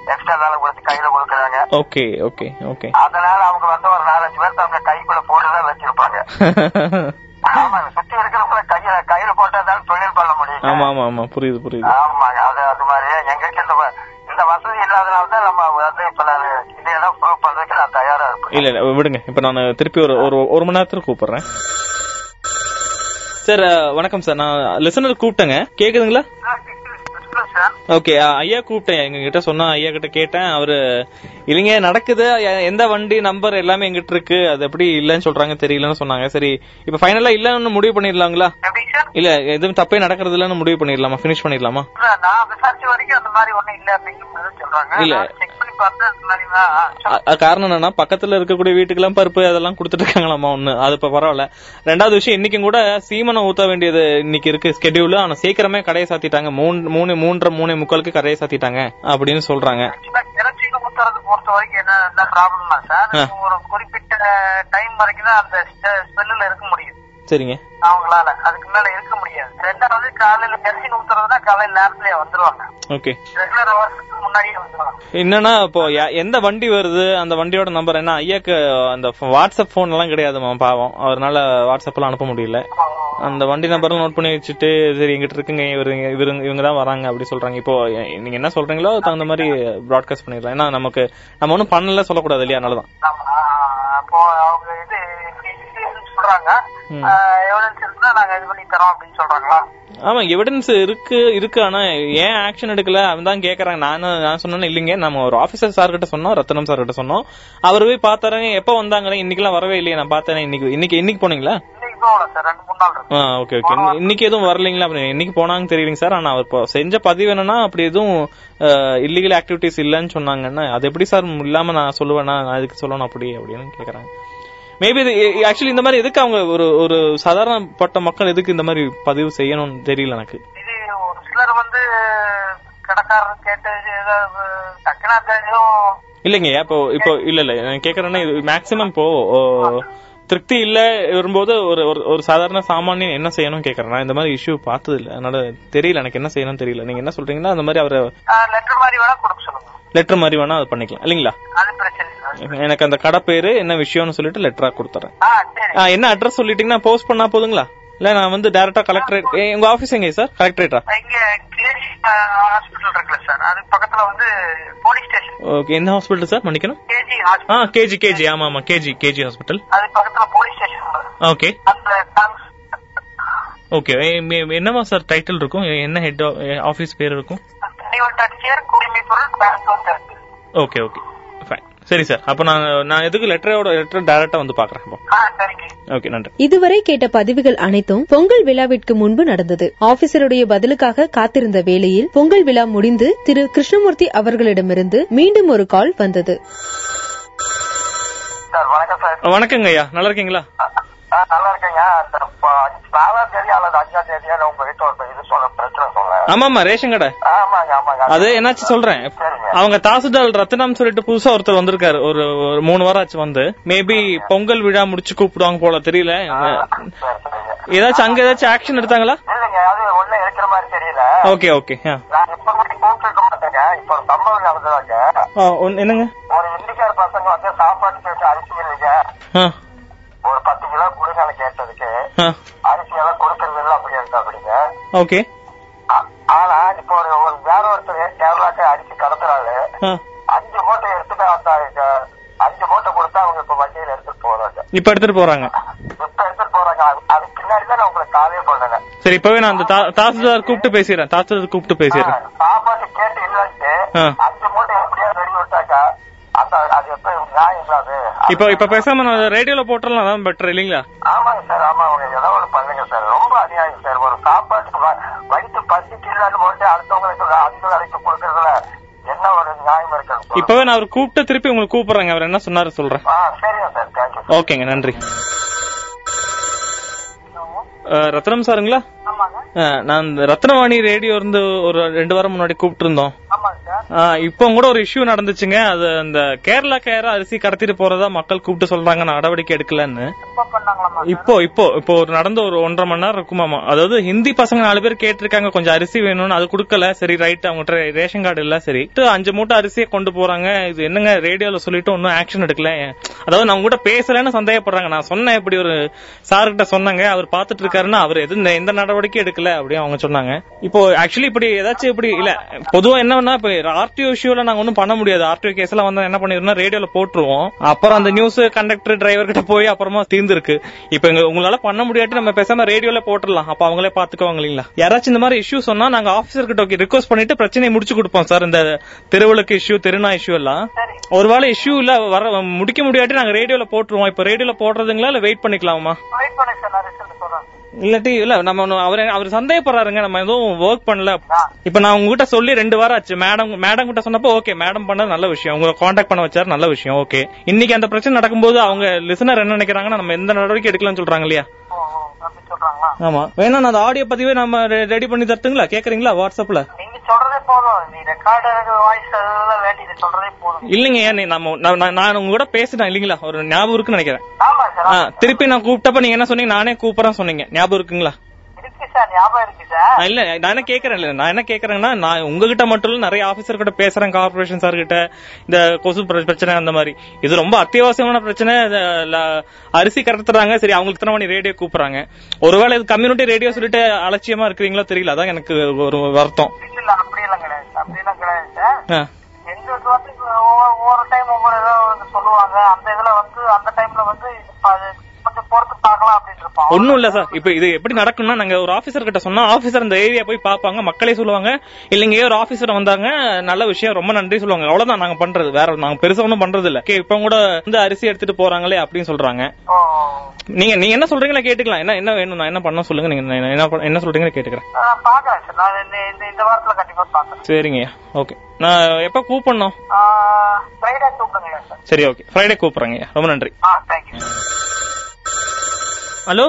எக்ஸ்ட்ரா வேலை கொடுத்து கையில கொடுக்கறாங்க. Okay okay okay. அதனால அவங்க வந்து ஒரு நாலஞ்சு பேர்த்து அவங்க கைக்குள்ள போட்டுதான் வச்சிருப்பாங்க. ஆமாங்க சுத்தி இருக்கிறவங்க கையில கையில போட்டாதான் தொழில் பண்ண முடியும் ஆமா ஆமா ஆமா புரியுது புரியுது. ஆமாங்க அது அது மாதிரி. எங்களுக்கு இந்த வசதி இல்லாதனால தான் நம்ம வந்து இப்ப நான் இதையெல்லாம் ப்ரூவ் பண்றதுக்கு நான் தயாரா இருப்பேன் இல்ல இல்ல விடுங்க. இப்ப நான் திருப்பி ஒரு ஒரு ஒரு மணி நேரத்துல கூப்பிடுறேன். சார் வணக்கம் சார். நான் லிசனர் கூப்பிட்டேங்க. கேக்குதுங்களா? ஓகே ஐயா கூப்பிட்டேன். எங்க கிட்ட சொன்னா ஐயா கிட்ட கேட்டேன். அவரு இல்லைங்க நடக்குது. எந்த வண்டி நம்பர் எல்லாமே எங்கிட்ட இருக்கு. அது எப்படி இல்லன்னு சொல்றாங்க தெரியலன்னு சொன்னாங்க. சரி இப்ப ஃபைனலா இல்லன்னு முடிவு பண்ணிடலாங்களா? இல்ல எதுவும் தப்பே நடக்கிறது இல்லன்னு முடிவு பண்ணிடலாமா? ஃபினிஷ் பண்ணிடலாமா? இல்ல காரணம் என்னன்னா பக்கத்துல இருக்கக்கூடிய வீட்டுக்கெல்லாம் பருப்பு அதெல்லாம் கொடுத்துட்டு இருக்காங்களாமா ஒண்ணு. அது இப்ப பரவாயில்ல. ரெண்டாவது விஷயம் இன்னைக்கும் கூட சீமனை ஊத்த வேண்டியது இன்னைக்கு இருக்கு ஸ்கெடியூல் ஆனா சீக்கிரமே கடையை சாத்திட்டாங்க. மூணு மூணு மூன்றரை மூணு முக்காலுக்கு கடையை சாத்திட்டாங்க அப்படின்னு சொல்றாங்க. ஊத்துறது பொறுத்த வரைக்கும் என்ன என்ன ப்ராப்ளம்னா சார் ஆ. ஒரு குறிப்பிட்ட டைம் வரைக்கும் தான் அந்த ஸ்மெல்லுல இருக்க முடியும். சரிங்க. அவங்களால அதுக்கு மேல இருக்க முடியாது. ரெண்டாவது காலையில அரிசி ஊத்துறதுனா காலையில நேரத்திலேயே வந்துருவாங்க. ஓகே. ரெகுலர் ஹவர்ஸ்க்கு முன்னாடியே வந்துருவாங்க. என்னன்னா இப்போ எந்த வண்டி வருது அந்த வண்டியோட நம்பர் என்ன? ஐயாக்கு அந்த வாட்ஸ்அப் போன் எல்லாம் கிடையாதுமா பாவம். அவர்னால வாட்ஸ்அப் எல்லாம் அனுப்ப முடியல. அந்த வண்டி நம்பர் நோட் பண்ணி வச்சுட்டு சரி எங்கிட்ட இருக்குங்க இவரு இவரு இவங்க தான் வராங்க அப்படி சொல்றாங்க. இப்போ நீங்க என்ன சொல்றீங்களோ தகுந்த மாதிரி ப்ராட்காஸ்ட் பண்ணிடலாம். ஏன்னா நமக்கு நம்ம ஒன்றும் பண்ணல சொல்லக்கூடாது இல்லையா அதனாலதான். அப்போ அவங்க இது சொல்றாங்க. எவிடன்ஸ் இருக்குன்னா நாங்க இது பண்ணி தரோம் அப்படின்னு சொல்றாங்களா? ஆமா எவிடன்ஸ் இருக்கு இருக்கு. ஆனா ஏன் ஆக்ஷன் எடுக்கல? அவன் தான் கேக்குறாங்க. நான் சொன்னேன் இல்லைங்க. நம்ம ஒரு ஆபீசர் சார் கிட்ட சொன்னோம் ரத்தனம் சார் கிட்ட சொன்னோம். அவர் போய் பார்த்தாருங்க எப்ப வந்தாங்க இன்னைக்கெல்லாம் வரவே இல்லையே. நான் பார்த்தேன். இன்னைக்கு இன்னைக்கு இன்னைக்கு போனீங்களா? இன்னைக்கு ஓகே ஓகே இன்னைக்கு எதுவும் வரலைங்களா? இன்னைக்கு போனாங்க தெரியலங்க சார் ஆனா அவர் செஞ்ச பதிவு என்னன்னா அப்படி எதுவும் இல்லீகல் ஆக்டிவிட்டிஸ் இல்லைன்னு சொன்னாங்கன்னா அது எப்படி சார் இல்லாம நான் சொல்லுவேன்னா நான் அதுக்கு சொல்லணும் அப்படி அப்படின்னு கேக்குறாங்க. மேபி இது ஆக்சுவலி இந்த மாதிரி எதுக்கு அவங்க ஒரு ஒரு சாதாரணப்பட்ட மக்கள் எதுக்கு இந்த மாதிரி பதிவு செய்யணும்னு தெரியல எனக்கு. இது ஒரு சிலர் வந்து கடைக்காரர் கேட்டு ஏதாவது டக்குனா தெரியும் இல்லைங்க இப்போ இப்போ இல்ல இல்ல நான் கேக்குறேன்னா இது மேக்சிமம் இப்போ திருப்தி இல்ல வரும்போது ஒரு ஒரு- சாதாரண சாமானியன் என்ன செய்யணும் கேக்குறேன். நான் இந்த மாதிரி இஷ்யூ பார்த்தது இல்ல அதனால தெரியல எனக்கு என்ன செய்யணும்னு தெரியல. நீங்க என்ன சொல்றீங்கன்னா அந்த மாதிரி அவரை லெட்டர் மாதிரி வேணா கொடுக்க சொல்லுங்க. லெட்டர் மாதிரி வேணா அது பண்ணிக்கலாம். இல்லைங்களா? எனக்கு அந்த கடை பேரு என்ன விஷயம்னு சொல்லிட்டு லெட்டரா கொடுத்துறேன். என்ன அட்ரஸ் சொல்லிட்டீங்கன்னா போஸ்ட் பண்ணா போதுங்களா? இல்ல நான் வந்து டைரக்டா கலெக்டரேட் உங்க ஆபீஸ் எங்க சார் கலெக்டரேட்டா இங்க கேஜி ஹாஸ்பிட்டல் இருக்குல்ல சார் அது பக்கத்துல வந்து போலீஸ் ஸ்டேஷன் ஓகே என்ன ஹாஸ்பிட்டல் சார் மன்னிக்கணும். கேஜி ஆ கேஜி கேஜி ஆமா ஆமா. கேஜி கேஜி ஹாஸ்பிட்டல் அது பக்கத்துல போலீஸ் ஸ்டேஷன் ஓகே. ஓகே என்னவா சார் டைட்டில் இருக்கும்? என்ன ஹெட் ஆபீஸ் பேர் இருக்கும்? ஓகே ஓகே சரி சார். அப்ப நான் நான் எதுக்கு லெட்டரோட லெட்டர் டைரக்டா வந்து பாக்குறேன் ஓகே நன்றி. இதுவரை கேட்ட பதிவுகள் அனைத்தும் பொங்கல் விழாவிற்கு முன்பு நடந்தது. ஆபீசருடைய பதிலுக்காக காத்திருந்த வேளையில் பொங்கல் விழா முடிந்து திரு கிருஷ்ணமூர்த்தி அவர்களிடமிருந்து மீண்டும் ஒரு கால் வந்தது. சார் வணக்கம் வணக்கங்க ஐயா நல்லா இருக்கீங்களா? நல்லா இருக்கேங்க. அந்த நாலாம் தேதி அல்லது அஞ்சாம் தேதியா உங்க வீட்டு ஒரு இது சொல்ல பிரச்சனை சொல்ல. ரேஷன் கடை. ஆமாங்க ஆமாங்க. அது என்னாச்சு சொல்றேன். அவங்க தாசில்தார் ரத்னம் சொல்லிட்டு புதுசா ஒருத்தர் வந்திருக்காரு. ஒரு ஒரு மூணு வாரம் ஆச்சு வந்து. மேபி பொங்கல் விழா முடிச்சு கூப்பிடுவாங்க போல தெரியல. ஏதாச்சும் அங்க ஏதாச்சும் ஆக்ஷன் எடுத்தாங்களா? இல்லைங்க அது இருக்கிற மாதிரி தெரியல. ஓகே ஓகே நான் இப்ப கூட கூப்பிட்டு மாட்டேங்க. இப்ப ஒரு சம்பவம் நடந்ததாங்க. என்னங்க? ஒரு இந்திக்கார பசங்க வந்து சாப்பாடு கேட்டு அரிசி இல்லைங்க. ஆ, ஒரு பத்து கிலோ கொடுங்க கேட்டதுக்கு அரிசி எல்லாம் கொடுக்கறது இல்லை அப்படி இருக்கா அப்படிங்க ஓகே ஆனா இப்ப ஒரு ஒரு வேற ஒருத்தர் கேரளாக்கு அரிசி கடத்துறாரு. அஞ்சு மூட்டை எடுத்துட்டு அந்த அஞ்சு மூட்டை கொடுத்தா அவங்க இப்ப வண்டியில எடுத்துட்டு போறாங்க. இப்ப எடுத்துட்டு போறாங்க. இப்ப எடுத்துட்டு போறாங்க. அது- அதுக்கு பின்னாடி தான் உங்களுக்கு காலே பண்ணேன் சரி இப்பவே நான் அந்த தாசில்தார் கூப்பிட்டு பேசிடுறேன். தாசில்தார் கூப்பிட்டு பேசிடுறேன். சாப்பாட்டு கேட்டு இல்லன்ட்டு. அஞ்சு மூட்டை எப்படியா ரெடி விட்டாக்கா இப்ப இப்ப பேசாம நான் ரேடியோல போட்டுறலாம் அதான் பெட்டர் இல்லீங்களா? ஆமாங்க சார் ஆமா அவங்க ஏதோ ஒண்ணு பண்ணுங்க சார். ரொம்ப அநியாயம் சார். ஒரு சாப்பாட்டுக்கு வயிற்று பசிக்கு இல்லன்னு போட்டு அடுத்தவங்களுக்கு அந்த வேலைக்கு கொடுக்கறதுல என்ன ஒரு நியாயம் இருக்கு இப்பவே நான் அவர் கூப்பிட்டு திருப்பி உங்களுக்கு கூப்பிடுறேங்க. அவர் என்ன சொன்னாரு சொல்றேன். சரிங்க சார். தேங்க்யூ ஓகேங்க நன்றி. ரத்னம் சாருங்களா? நான் ரத்னவாணி ரேடியோ இருந்து ஒரு ரெண்டு வாரம் முன்னாடி கூப்பிட்டு இருந்தோம் இப்போ கூட ஒரு இஷ்யூ நடந்துச்சுங்க. அது அந்த கேரளா கேரா அரிசி கடத்திட்டு போறதா மக்கள் கூப்பிட்டு சொல்றாங்க. நடவடிக்கை எடுக்கலன்னு. இப்போ இப்போ இப்போ ஒரு நடந்த ஒரு ஒன்றரை மணி நேரம் இருக்குமாமா அதாவது ஹிந்தி பசங்க நாலு பேர் கேட்டிருக்காங்க. கொஞ்சம் அரிசி வேணும்னு அது கொடுக்கல. சரி ரைட் அவங்ககிட்ட ரேஷன் கார்டு இல்ல. சரி. அஞ்சு மூட்டை அரிசியை கொண்டு போறாங்க. இது என்னங்க ரேடியோல சொல்லிட்டு ஒன்னும் ஆக்ஷன் எடுக்கல? அதாவது நான் கூட பேசலன்னு சந்தேகப்படுறாங்க. நான் சொன்னேன் இப்படி ஒரு சார் கிட்ட சொன்னாங்க. அவர் பாத்துட்டு இருக்காருன்னா அவர் எது எந்த நடவடிக்கையும் எடுக்கல அப்படின்னு அவங்க சொன்னாங்க. இப்போ ஆக்சுவலி இப்படி ஏதாச்சும் இப்படி இல்ல பொதுவா என்னன்னா இப்ப ஆர்டிஓ இஷ்யூல நாங்க ஒன்றும் பண்ண முடியாது. ஆர்டிஓ கேஸ் எல்லாம் வந்தா என்ன பண்ணிருந்தோம் ரேடியோல போட்டுருவோம். அப்புறம் அந்த நியூஸ் கண்டக்டர் டிரைவர் கிட்ட போய் அப்புறமா தீர்ந்துருக்கு. இப்ப எங்க உங்களால பண்ண முடியாட்டி நம்ம பேசாம ரேடியோல போட்டுடலாம். அப்ப அவங்களே பாத்துக்குவாங்க இல்லீங்களா? யாராச்சும் இந்த மாதிரி இஷ்யூ சொன்னா நாங்க ஆபீசர் கிட்ட ரிக்வஸ்ட் பண்ணிட்டு பிரச்சனையை முடிச்சு கொடுப்போம் சார் இந்த தெருவிளக்கு இஷ்யூ தெருநா இஷ்யூ எல்லாம். ஒருவேளை இஷ்யூ இல்ல வர முடிக்க முடியாட்டி நாங்க ரேடியோல போட்டுருவோம். இப்ப ரேடியோல போடுறதுங்களா இல்ல வெயிட் பண்ணிக்கலாமா? இல்லாட்டி இல்ல நம்ம அவர் அவர் சந்தேகப்படுறாருங்க நம்ம எதுவும் ஒர்க் பண்ணல. இப்ப நான் உங்ககிட்ட சொல்லி ரெண்டு வாரம் ஆச்சு. மேடம் மேடம் கிட்ட சொன்னப்போ ஓகே மேடம் பண்ணது நல்ல விஷயம். உங்களை காண்டாக்ட் பண்ண வச்சாரு நல்ல விஷயம் ஓகே இன்னைக்கு அந்த பிரச்சனை நடக்கும்போது அவங்க லிசனர் என்ன நினைக்கிறாங்கன்னா நம்ம எந்த நடவடிக்கை எடுக்கலாம்னு சொல்றாங்க இல்லையா? சொல்றாங்களா? ஆமா. வேணா நான் அந்த ஆடியோ பதிவே நம்ம ரெடி பண்ணி தரட்டுங்களா? கேக்குறீங்களா வாட்ஸ்அப்ல நீங்க சொல்றதே போதும். நீ ரெக்கார்டர் வாய்ஸ் அதெல்லாம் வேண்டியது சொல்றதே போதும். இல்லைங்க நம்ம நான் உங்க கூட பேசிட்டேன் இல்லீங்களா? ஒரு ஞாபகம் இருக்குன்னு நினைக்கிறேன். திருப்பி நான் கூப்பிட்டப்ப நீங்க என்ன சொன்னீங்க? நானே கூப்பிடுறேன் சொன்னீங்க. ஞாபகம் இருக்குங்களா? இல்ல நான் என்ன கேக்குறேன் இல்ல. நான் என்ன கேக்குறேன்னா நான் உங்ககிட்ட மட்டும் இல்ல நிறைய ஆபீசர் கிட்ட பேசுறேன் கார்பரேஷன் சார் கிட்ட. இந்த கொசு பிர- பிரச்சனை அந்த மாதிரி. இது ரொம்ப அத்தியாவசியமான பிரச்சனை. அரிசி கடத்துறாங்க சரி அவங்களுக்கு இத்தனை மணி ரேடியோ கூப்பிடுறாங்க. ஒருவேளை இது கம்யூனிட்டி ரேடியோ சொல்லிட்டு அலட்சியமா இருக்கிறீங்களோ தெரியல. அதான் எனக்கு ஒரு வருத்தம். ஒவ்வொரு- டைம் ஒவ்வொரு சொல்லுவாங்க. அந்த இதுல வந்து அந்த டைம்ல வந்து கொஞ்சம் பொறுத்து பார்க்கலாம் அப்படின்னு இருப்போம். ஒண்ணும் இல்ல சார். இப்ப இது எப்படி நடக்கும்னா நாங்க ஒரு ஆபீசர் கிட்ட சொன்னா ஆபீசர் அந்த ஏரியா போய் பாப்பாங்க மக்களே சொல்லுவாங்க இல்லைங்க ஒரு ஆபீசர் வந்தாங்க நல்ல விஷயம் ரொம்ப நன்றி சொல்லுவாங்க. அவ்வளவுதான் நாங்க பண்றது. வேற நாங்க பெருசா ஒண்ணும் பண்றது இல்ல. இப்ப கூட வந்து அரிசி எடுத்துட்டு போறாங்களே அப்படின்னு சொல்றாங்க. நீங்க நீங்க என்ன சொல்றீங்களா கேட்டுக்கலாம். என்ன என்ன வேணும்? நான் என்ன பண்ண சொல்லுங்க. நீங்க என்ன என்ன சொல்றீங்கன்னு கேட்டுக்கிறேன். இந்த இந்த- இந்த வாரத்துல கண்டிப்பா பாக்குறேன் சரிங்கய்யா ஓகே. நான் எப்ப கூப்பிடணும்? Friday sir. ஓகே. ஃப்ரைடே கூப்பிடுறேங்கய்யா ரொம்ப நன்றி. Thank you hello?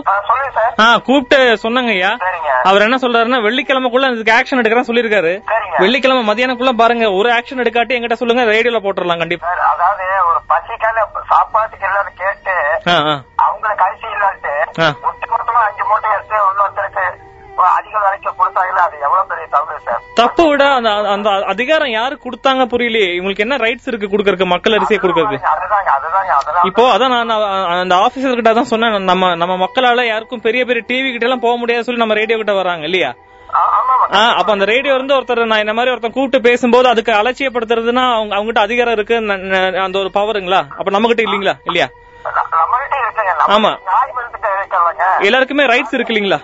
ஆ கூப்பிட்டு சொன்னாங்கய்யா சரிங்க. அவர் என்ன சொல்றாருன்னா வெள்ளிக்கிழமைக்குள்ள இதுக்கு ஆக்ஷன் எடுக்கிறேன் சொல்லிருக்காரு வெள்ளிக்கிழமை மதியானக்குள்ள பாருங்க ஒரு ஆக்ஷன் எடுக்காட்டி என்கிட்ட சொல்லுங்க ரேடியோல போட்டுடலாம் கண்டிப்பா. அதாவது ஒரு பசிக்கால சாப்பாட்டுக்கு எல்லாரும் கேட்டு. அவங்களுக்கு அரிசி இல்லாட்டு அஞ்சு மூட்டை எடுத்து இன்னொருத்தருக்கு அதிக விலைக்கு கொடுத்தாங்களே அது எவ்வளவு பெரிய தவறு சார்? தப்பு விட அந்த அந்த அதிகாரம் யாரு கொடுத்தாங்க புரியலையே. இவங்களுக்கு என்ன ரைட்ஸ் இருக்கு குடுக்கறதுக்கு மக்கள் அரிசியை குடுக்கறதுக்கு? இப்போ அதான் நான் அந்த ஆபீசர் கிட்ட தான் சொன்னேன். நம்ம நம்ம மக்களால யாருக்கும் பெரிய பெரிய டிவி கிட்ட எல்லாம் போக முடியாது சொல்லி நம்ம ரேடியோ கிட்ட வராங்க இல்லையா? அப்ப அந்த ரேடியோ இருந்து ஒருத்தர் நான் இந்த மாதிரி ஒருத்தன் கூப்பிட்டு பேசும்போது அதுக்கு அலட்சியப்படுத்துறதுன்னா அவங்க அவங்ககிட்ட அதிகாரம் இருக்கு அந்த ஒரு பவருங்களா அப்ப நம்ம கிட்ட இல்லீங்களா? இல்லையா? ஆமா. எல்லாருக்குமே ரைட்ஸ் இருக்கு இல்லீங்களா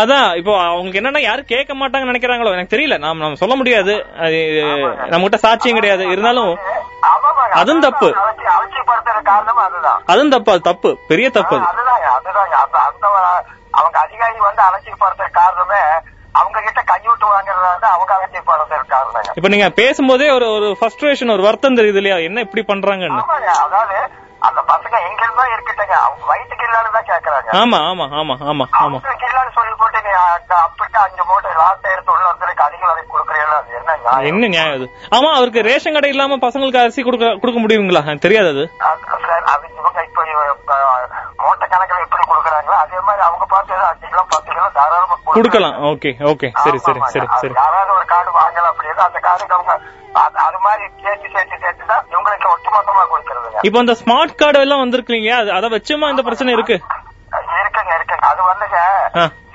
அதான் இப்போ அவங்களுக்கு என்னன்னா யாரும் கேட்க மாட்டாங்கன்னு நினைக்கிறாங்களோ எனக்கு தெரியல. நாம நம்ம சொல்ல முடியாது. நம்ம கிட்ட சாட்சியம் கிடையாது. இருந்தாலும் அதுவும் தப்பு. அதுவும் தப்பு அது தப்பு. பெரிய தப்பு அது. அவங்க அதிகாரி வந்து அலட்சிப்படுத்துற காரணமே அவங்க கிட்ட கையூட்டு வாங்குறதா அவங்க அலட்சிப்படுத்துற காரணங்க இப்ப நீங்க பேசும்போதே ஒரு ஒரு ஃபர்ஸ்ட்ரேஷன் ஒரு வருத்தம் தெரியுது இல்லையா? என்ன இப்படி பண்றாங்கன்னு? அதாவது அந்த பசங்க எங்க இருந்தா இருக்கட்டுங்க அவங்க வயிற்றுக்கு இல்லான்னு தான் கேக்குறாங்க. ஆமா ஆமா ஆமா ஆமா ஆமா. இல்லன்னு சொல்லி போட்டு நீ அப்படிட்டு அஞ்சு மூட்டை லாஸ்ட் எடுத்து உள்ள ஒருத்தருக்கு தெரியல அது என்ன நியாயம்? என்ன நியாயம் அது? ஆமா அவருக்கு ரேஷன் கடை இல்லாம பசங்களுக்கு அரிசி கொடுக்க கொடுக்க முடியுங்களா? தெரியாது அது. அது சார் அது இவங்க இப்ப மூட்டை கணக்கில் எப்படி கொடுக்குறாங்களோ அதே மாதிரி அவங்க பார்த்து அஞ்சு கிலோ பத்து தாராளமா கொடுக்கலாம். ஓகே ஓகே சரி சரி சரி சரி. யாராவது ஒரு கார்டு வாங்கலாம் அப்படின்னு அந்த கார்டுக்கு அவங்க அது- மாதிரி சேர்த்து சேர்த்து சேர்த்து தான் இவங்களுக்கு ஒட்டுமொத்தமா கொடுக்கறதுங்க. இப்போ அந்த ஸ்மார்ட் கார்டு எல்லாம் வந்திருக்கீங்க அது வச்சுமா இந்த பிரச்சனை இருக்கு? இருக்குங்க இருக்குங்க. அது வந்துங்க.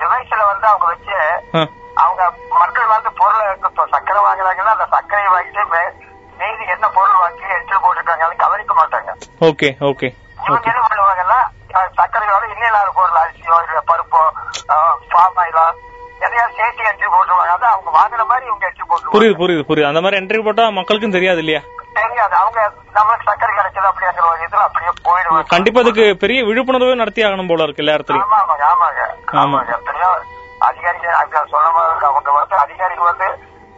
டிவைஸ்ல வந்து அவங்க வச்சு அவங்க மக்கள் வந்து பொருளை சக்கரை வாங்குறாங்கன்னா அந்த சர்க்கரையை வாங்கிட்டு மீதி என்ன பொருள் வாங்கி எடுத்து போட்டிருக்காங்க அதை கவனிக்க மாட்டாங்க. ஓகே ஓகே இவங்க என்ன பண்ணுவாங்கன்னா அஹ், சர்க்கரையோட இன்னிலாத பொருள் அரிசியோ இல்ல பருப்போ பாம் ஆயிலோ எதையாவது சேர்த்து எடுத்து போட்டுருவாங்க. அதான் அவங்க வாங்குற மாதிரி இவங்க எடுத்து போட்டுருவாங்க. புரியுது புரியுது புரியுது. அந்த மாதிரி என்ட்ரி போட்டா மக்களுக்கும் தெரியாது இல்லையா? தெரியாது. அவங்க நம்மளுக்கு சர்க்கரை கிடைச்சது அப்படிங்கிற ஒரு இதுல அப்படியே போயிடுவாங்க. கண்டிப்பா அதுக்கு பெரிய விழிப்புணர்வு நடத்தி ஆகணும் போல இருக்கு எல்லா இடத்துலயும் ஆமா ஆமாங்க ஆமாங்க. ஆமா. ஆமாங்க. எத்தனையோ அதிகாரிகள் சொல்ல மாதிரி அவங்க வந்து அதிகாரிகள் வந்து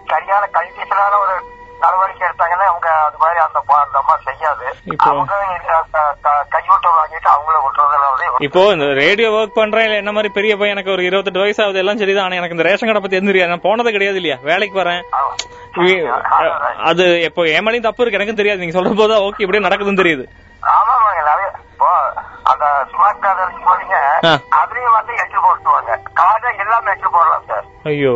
சரியான கல்விசலான ஒரு நடவடிக்கை எடுத்தாங்கன்னா அவங்க அது மாதிரி அந்த அந்த அம்மா செய்யாது. அவங்க இந்த க- க- கையூட்டம் வாங்கிட்டு அவங்கள விட்டுறதுல வந்து இப்போ இந்த ரேடியோ ஒர்க் பண்றேன் இல்ல என்ன மாதிரி பெரிய பையன் எனக்கு ஒரு இருபத்தெட்டு வயசு ஆகுது எல்லாம் சரிதான். ஆனா எனக்கு இந்த ரேஷன் கடை பத்தி எதுவும் தெரியாது. நான் போனது கிடையாது இல்லையா? வேலைக்கு வரேன். அது இப்போ ஏமாலையும் தப்பு இருக்கு எனக்கும் தெரியாது. நீங்க சொல்ற போதா ஓகே இப்படியே நடக்குதுன்னு தெரியுது. அந்த ஸ்மார்ட் கார்டு போறீங்க. அதுலயும் வந்து எட்டு போட்டுருவாங்க கார்டை எல்லாமே எட்டு போடலாம் சார். ஐயோ.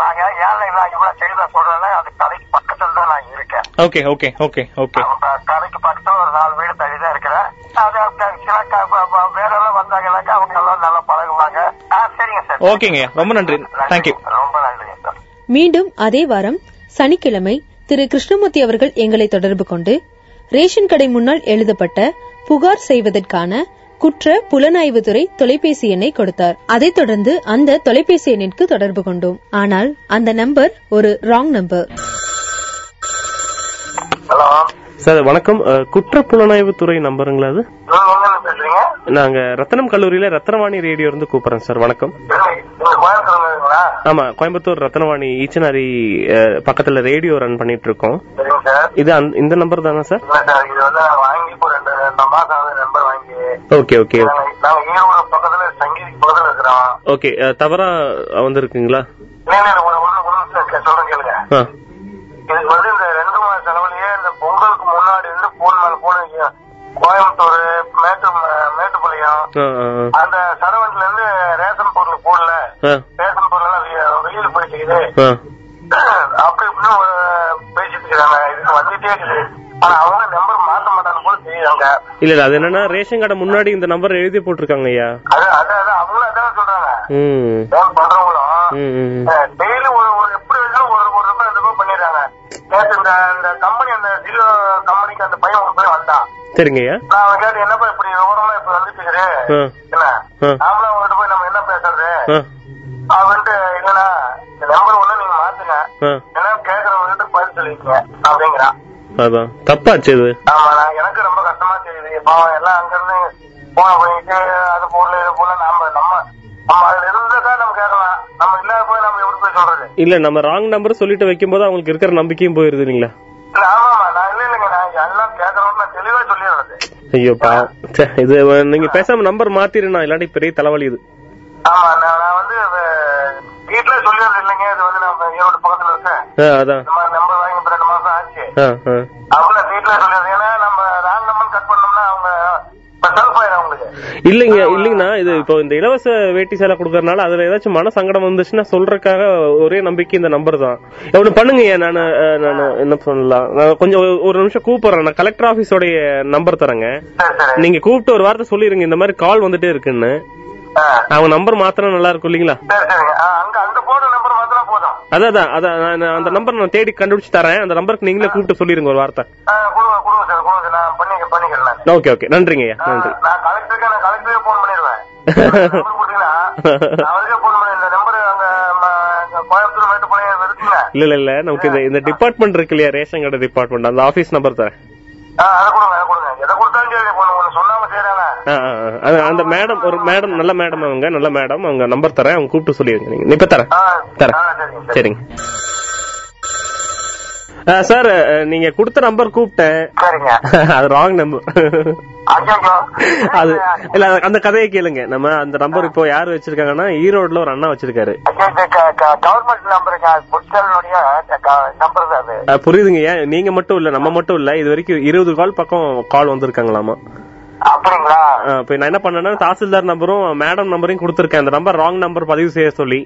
நாங்க ஏழை இவ்வளவு தெளிவா சொல்றேன்னா அது கடைக்கு பக்கத்துல தான் நான் இருக்கேன். ஓகே ஓகே ஓகே ஓகே கடைக்கு பக்கத்துல ஒரு நாலு வீடு தள்ளி தான் இருக்கிறேன். அது வேற எல்லாம் வந்தாங்கன்னாக்கா அவங்க எல்லாம் நல்லா பழகுவாங்க. ஆ, சரிங்க சார். ஓகேங்க ரொம்ப நன்றி. தேங்க்யூ ரொம்ப நன்றிங்க சார். மீண்டும் அதே வாரம் சனிக்கிழமை திரு கிருஷ்ணமூர்த்தி அவர்கள் எங்களை தொடர்பு கொண்டு ரேஷன் கடை முன்னால் எழுதப்பட்ட புகார் செய்வதற்கான குற்ற புலனாய்வுத்துறை தொலைபேசி எண்ணை கொடுத்தார். அதைத் தொடர்ந்து அந்த தொலைபேசி எண்ணிற்கு தொடர்பு கொண்டோம். ஆனால் அந்த நம்பர் ஒரு ராங் நம்பர் ஹலோ. சார் வணக்கம். அஹ், குற்றப்புலனாய்வு துறை நம்பருங்களா அது? நீங்க ரத்தனம் கல்லூரியில ரத்னவாணி ரேடியோ இருந்து கூப்பிடுறேன் சார். வணக்கம். ஆமா கோயம்புத்தூர் ரத்னவாணி ஈச்சனாரி பக்கத்துல ரேடியோ ரன் பண்ணிட்டு இருக்கோம் இது இந்த நம்பர் தானே சார்? இல்ல சார் இது வந்து நான் வாங்கி இப்போ கோயம்புத்தூர் மேட்டு மேட்டுப்பாளையம் அந்த சரவண்டில இருந்து ரேஷன் பொருள் போடல. ரேஷன் பொருள் எல்லாம் வெ- வெயில் பிடிச்சிக்குது ஆ. அப்படி இப்படின்னு பேசிட்டு இருக்காங்க. இது வந்துட்டே இருக்குது. ஆனா அவங்க நம்பர் மாத்த மாட்டாங்க போல தெரியுறாங்க இல்ல அது என்னன்னா ரேஷன் கடை முன்னாடி இந்த நம்பர் எழுதி போட்டிருக்காங்க ஐயா. அது அது அது அவங்களும் அதான் சொல்றாங்க. பண்றவங்களும். டெய்லி ஒரு எப்படி இருந்தாலும் ஒரு ஒரு ரூபாய் ரெண்டு ரூபாய் பண்ணிடுறாங்க. நேற்று இந்த கம்பெனி அந்த ஜியோ கம்பெனிக்கு அந்த பையன் ஒரு வந்தான். சரிங்க ஐயா நான் கேட்டு என்னப்பா இப்படி விவரமா இப்ப வந்துட்டு என்ன? ஆ. நாமளும் அவங்ககிட்ட போய் நம்ம என்ன பேசுறது? அவன்ட்டு இந்த நம்பர் ஒண்ணு நீங்க மாத்துங்க. ஆ. என்ன கேக்குறவங்க பதில் சொல்லிக்கங்க அப்படிங்கிறான். அதான். தப்பாச்சு இது. ஆமா எனக்கு ரொம்ப கஷ்டமா தெரியுது. பாவம் எல்லாம் அங்க இருந்து போன பண்ணிட்டு அது போடல இது போல நாம நம்ம நம்ம அதுல இருந்ததா நம்ம கேட்கலாம். நம்ம இல்லாத போய் நம்ம எப்படி போய் சொல்றது? இல்ல நம்ம ராங் நம்பர் சொல்லிட்டு வைக்கும்போது அவங்களுக்கு இருக்கிற நம்பிக்கையும் போயிருது இல்லைங்களா இல்ல ஆமாமா நான் இல்ல இல்லைங்க நான் எல்லாம் கேட்கறோம்னு நான் தெளிவா சொல்லிடுறது ஐயோ பாவம் ச்சே, இது நீங்க பேசாம நம்பர் மாத்திருந்தா இல்லாட்டி பெரிய தலைவலி இது. ஆமா நான் நான் வந்து அஹ், வீட்டுல சொல்லிடுறது இல்லைங்க. இது வந்து நம்ம ஈரோடு பக்கத்துல இருக்கேன் அதான். நம்பர் வாங்கி ரெண்டு மாசம் ஆச்சு. அவங்க வீட்டுல சொல்லிடுறது ஏன்னா இல்லைங்க இல்லைங்கண்ணா இது இப்போ இந்த இலவச வேட்டி சேலை கொடுக்கறதுனால அதுல ஏதாச்சும் மன சங்கடம் வந்துச்சுன்னா சொல்றதுக்காக ஒரே நம்பிக்கை இந்த நம்பர் தான். ஒண்ணு பண்ணுங்க நான் நான் என்ன சொல்லலாம். நான் கொஞ்சம் ஒரு- நிமிஷம் கூப்பிடுறேன். நான் கலெக்டர் ஆபீஸோடைய நம்பர் தரேங்க. நீங்க கூப்பிட்டு ஒரு வார்த்தை சொல்லிருங்க இந்த மாதிரி கால் வந்துட்டே இருக்குன்னு. அவங்க நம்பர் மாத்திரம் நல்லா இருக்கும் இல்லீங்களா? அதான் அதான், நான் அந்த நம்பர் நான் தேடி கண்டுபிடிச்சு தரேன். அந்த நம்பருக்கு நீங்களே கூப்பிட்டு சொல்லிருங்க ஒரு வார்த்தை. ஓகே ஓகே நன்றிங்க ஐயா நன்றி. நான் கலெக்டருக்கு நான் கலெக்டரே போன் பண்ணிடுவேன் இல்ல இல்ல இல்ல. நமக்கு இந்த இந்த டிபார்ட்மெண்ட் இருக்கு இல்லையா? ரேஷன் கடை டிபார்ட்மெண்ட் அந்த ஆபீஸ் நம்பர் தரேன். அந்த மேடம் ஒரு மேடம் நல்ல மேடம் அவங்க நல்ல மேடம் அவங்க நம்பர் தரேன். அவங்க கூப்பிட்டு சொல்லிருங்க நீங்க இப்ப தரேன். தரேன். சரிங்க. சரி நீங்க கொடுத்த நம்பர் கூப்பிட்டேன். அது ராங் நம்பர் அது இல்ல அந்த கதையை கேளுங்க. நம்ம அந்த நம்பர் இப்போ யார் வச்சிருக்காங்கன்னா ஈரோட்ல ஒரு அண்ணா வச்சிருக்காரு. புரியுதுங்க. ஏன் நீங்க மட்டும் இல்ல நம்ம மட்டும் இல்ல இது வரைக்கும் இருபது கால் பக்கம் கால் வந்திருக்காங்களாமா? அப்படிங்களா? இப்ப நான் என்ன பண்ணேன்னா தாசில்தார் நம்பரும் மேடம் நம்பரையும் கொடுத்திருக்கேன். அந்த நம்பர் ராங் நம்பர் பதிவு செய்ய சொல்லி.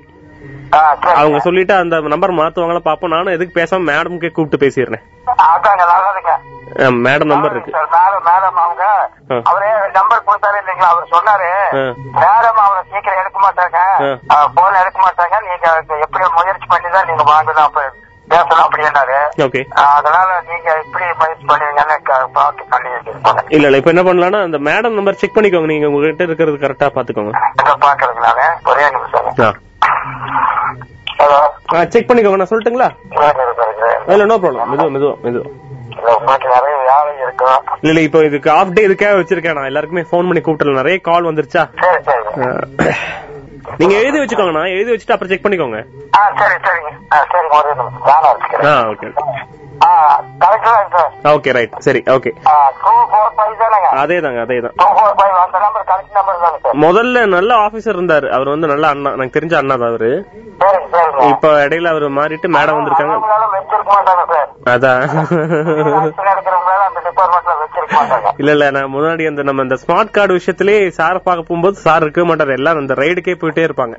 அவங்க சொல்லிட்டு அந்த நம்பர் மாத்துவாங்களா பாப்போம். நானும் எதுக்கு பேசாம மேடம்க்கே கூப்பிட்டு பேசிடுறேன். மேடம் நம்பர் இருக்கு. மேடம் மேடம் அவங்க. அவரே நம்பர் கொடுத்தாரு இல்லைங்களா? அவர் சொன்னாரு. மேடம் அவங்க சீக்கிரம் எடுக்க மாட்டாங்க. போன் எடுக்க மாட்டாங்க. நீங்க எப்படி முயற்சி பண்ணி தான் நீங்க வாங்கணும். பேசணும் அப்படின்னாரு அதனால நீங்க இப்படி முயற்சி பண்ணுவீங்கன்னு பார்த்து பண்ணி இல்ல இல்ல இப்ப என்ன பண்ணலாம்னா அந்த மேடம் நம்பர் செக் பண்ணிக்கோங்க. நீங்க உங்ககிட்ட இருக்கிறது கரெக்டா பாத்துக்கோங்க நானு ஒரே நிமிஷம். செக் பண்ணிக்கோங்க நான் சொல்லட்டுங்களா? இல்ல நோ ப்ராப்ளம் மெதுவா மெதுவா மெதுவா. இல்ல இல்ல இப்போ இதுக்கு ஆஃப் டே இதுக்காக வச்சிருக்கேன் நான். எல்லாருக்குமே ஃபோன் பண்ணி கூப்பிட்டல. நிறைய கால் வந்துருச்சா? நீங்க எழுதி வச்சுக்கோங்க நான் எழுதி வச்சுட்டு அப்புறம் செக் பண்ணிக்கோங்க. ஆ ஓகே ஓகே ரைட் சரி. ஓகே அதே தாங்க அதே தான் முதல்ல நல்ல ஆபீசர் இருந்தாரு. அவர் வந்து நல்ல அண்ணா எனக்கு தெரிஞ்ச அண்ணா தான் அவரு. இப்ப இடையில அவர் மாறிட்டு மேடம் வந்திருக்காங்க. அதான். இல்ல இல்ல நான் முன்னாடி அந்த நம்ம இந்த ஸ்மார்ட் கார்டு விஷயத்திலேயே சார் பார்க்க போகும்போது சார் இருக்க மாட்டாரு. எல்லாரும் அந்த ரைடுக்கே போயிட்டே இருப்பாங்க.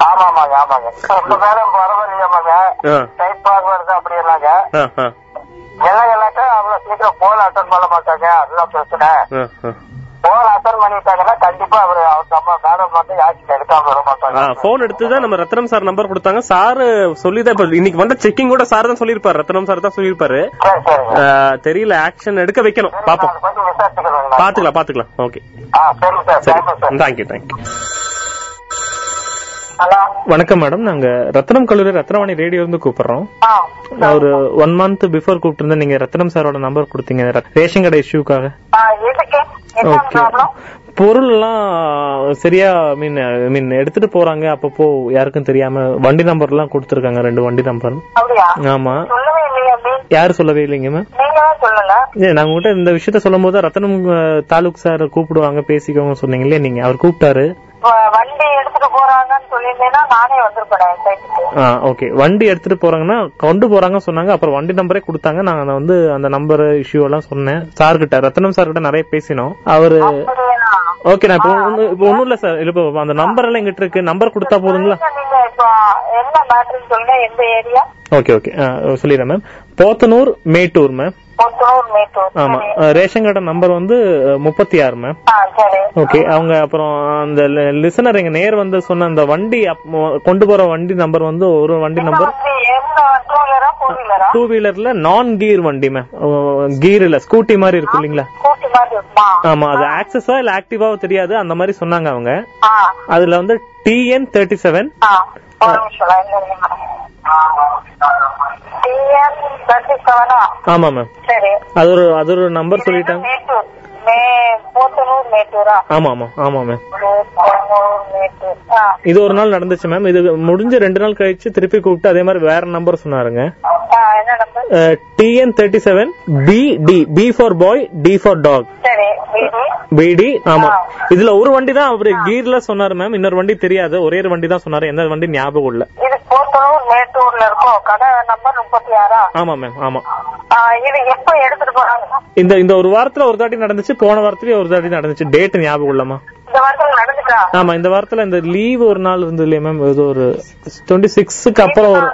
ஆமா ஆமாங்க. ஆமாங்க இந்த வேலை பரவாயில்லையாமாங்க ஆ, டைப் பார்க்க வருது அப்படி எல்லாக்கா அவ்வளவு சீக்கிரம் போன் அட்டன் பண்ண மாட்டாங்க. அதுதான் பிரச்சனை. போன் அட்டன் பண்ணிட்டாங்கன்னா கண்டிப்பா அவரு நம்ம மேடம் வந்து ஆக்ஷன் எடுக்காம வர மாட்டாங்க. போன் எடுத்துதான் நம்ம ரத்னம் சார் நம்பர் கொடுத்தாங்க. சார் சொல்லிதான் இப்ப இன்னைக்கு வந்த செக்கிங் கூட சார் தான் சொல்லிருப்பாரு ரத்னம் சார் தான் சொல்லிருப்பாரு தெரியல ஆக்ஷன் எடுக்க வைக்கணும். பாப்போம். பாத்துக்கலாம் பாத்துக்கலாம். Okay sir thank you thank you hello. வணக்கம் மேடம். நாங்க ரத்னம் கல்லூரி ரத்னவாணி ரேடியோ இருந்து கூப்பிடுறோம். ஒரு ஒன் மந்த் பிஃபோர் கூப்பிட்டு நீங்க ரத்னம் சாரோட நம்பர் கொடுத்தீங்க. ரேஷன் கடை இஷ்யூக்காக ஓகே பொருள் எல்லாம் சரியா மீன் மீன் எடுத்துட்டு போறாங்க. அப்பப்போ யாருக்கும் தெரியாம வண்டி நம்பர் எல்லாம் கொடுத்துருக்காங்க. ரெண்டு வண்டி நம்பர் ஆமா. இல்லையா யாரும் சொல்லவே இல்லைங்க மேம் நீங்க உங்ககிட்ட இந்த விஷயத்த சொல்லும் போது ரத்னம் தாலுக் சார் கூப்பிடுவாங்க. பேசிக்கோங்க சொன்னீங்களே நீங்க? அவர் கூப்பிட்டாரு. வண்டி எடுத்துட்டு போறாங்கன்னு சொல்லியிருந்தேன்னா நானே வந்திருப்பேன் ஓகே வண்டி எடுத்துட்டு போறாங்கன்னா கொண்டு போறாங்க சொன்னாங்க. அப்புறம் வண்டி நம்பரே கொடுத்தாங்க. நான் வந்து அந்த நம்பர் இஷ்யூ எல்லாம் சொன்னேன். சார் கிட்ட ரத்னம் சார் கிட்ட நிறைய பேசினோம். அவரு? ஓகே நான் இப்போ ஒண்ணு- இப்போ ஒண்ணும் இல்ல சார் இப்போ அந்த நம்பர் எல்லாம் எங்கிட்ட இருக்கு. நம்பர் கொடுத்தா போதுங்களா? நீங்க இப்போ என்ன மேட்ருன்னு சொல்லுங்க எந்த ஏரியா ஓகே ஓகே சொல்லிடுறேன் மேம் போத்தனூர் மேட்டூர் மேம் ஆமா. ரேஷன் கடை நம்பர் வந்து முப்பத்தி ஆறு மேம் ஓகே அவங்க அப்புறம் அந்த லிசனர் எங்க நேர் வந்து சொன்ன அந்த வண்டி கொண்டு போற வண்டி நம்பர் வந்து ஒரு வண்டி நம்பர் டூ வீலர்ல நான் கீர் வண்டி மேம் கீர் இல்ல ஸ்கூட்டி மாதிரி இருக்கும் இல்லீங்களா? ஆமா அது ஆக்சஸா இல்ல ஆக்டிவாவோ தெரியாது அந்த மாதிரி சொன்னாங்க அவங்க. அதுல வந்து டிஎன் தேர்ட்டி செவன் ஆமா மேம் அது ஒரு அது ஒரு நம்பர் சொல்லிட்டாங்க. மேட்டூரா. ஆமா ஆமா ஆமா மேம் இது ஒரு நாள் நடந்துச்சு மேம் இது முடிஞ்சு ரெண்டு நாள் கழிச்சு திருப்பி கூப்பிட்டு அதே மாதிரி வேற நம்பர் சொன்னாருங்க. TN thirty seven B D B for boy D for dog BD ஆமா. இதுல ஒரு வண்டி தான் அவரு கீர்ல சொன்னாரு மேம் இன்னொரு வண்டி தெரியாது. ஒரே ஒரு வண்டி தான் சொன்னாரு. எந்த வண்டி ஞாபகம் இல்ல. இது போத்தனூர் மேட்டூர்ல இருக்கும். கடை நம்பர் முப்பத்தி ஆறா ஆமா மேம் ஆமா. ஆ, இது எப்ப எடுத்துட்டு போறாங்க? இந்த இந்த ஒரு வாரத்துல ஒரு தாட்டி நடந்துச்சு. போன வாரத்துலயும் ஒரு தாட்டி நடந்துச்சு. டேட் ஞாபகம் இல்லமா ஆமா இந்த வாரத்துல இந்த லீவ் ஒரு நாள் இருந்தது இல்லையா மேம் இது ஒரு டுவெண்ட்டி சிக்ஸ்க்கு அப்புறம் ஒரு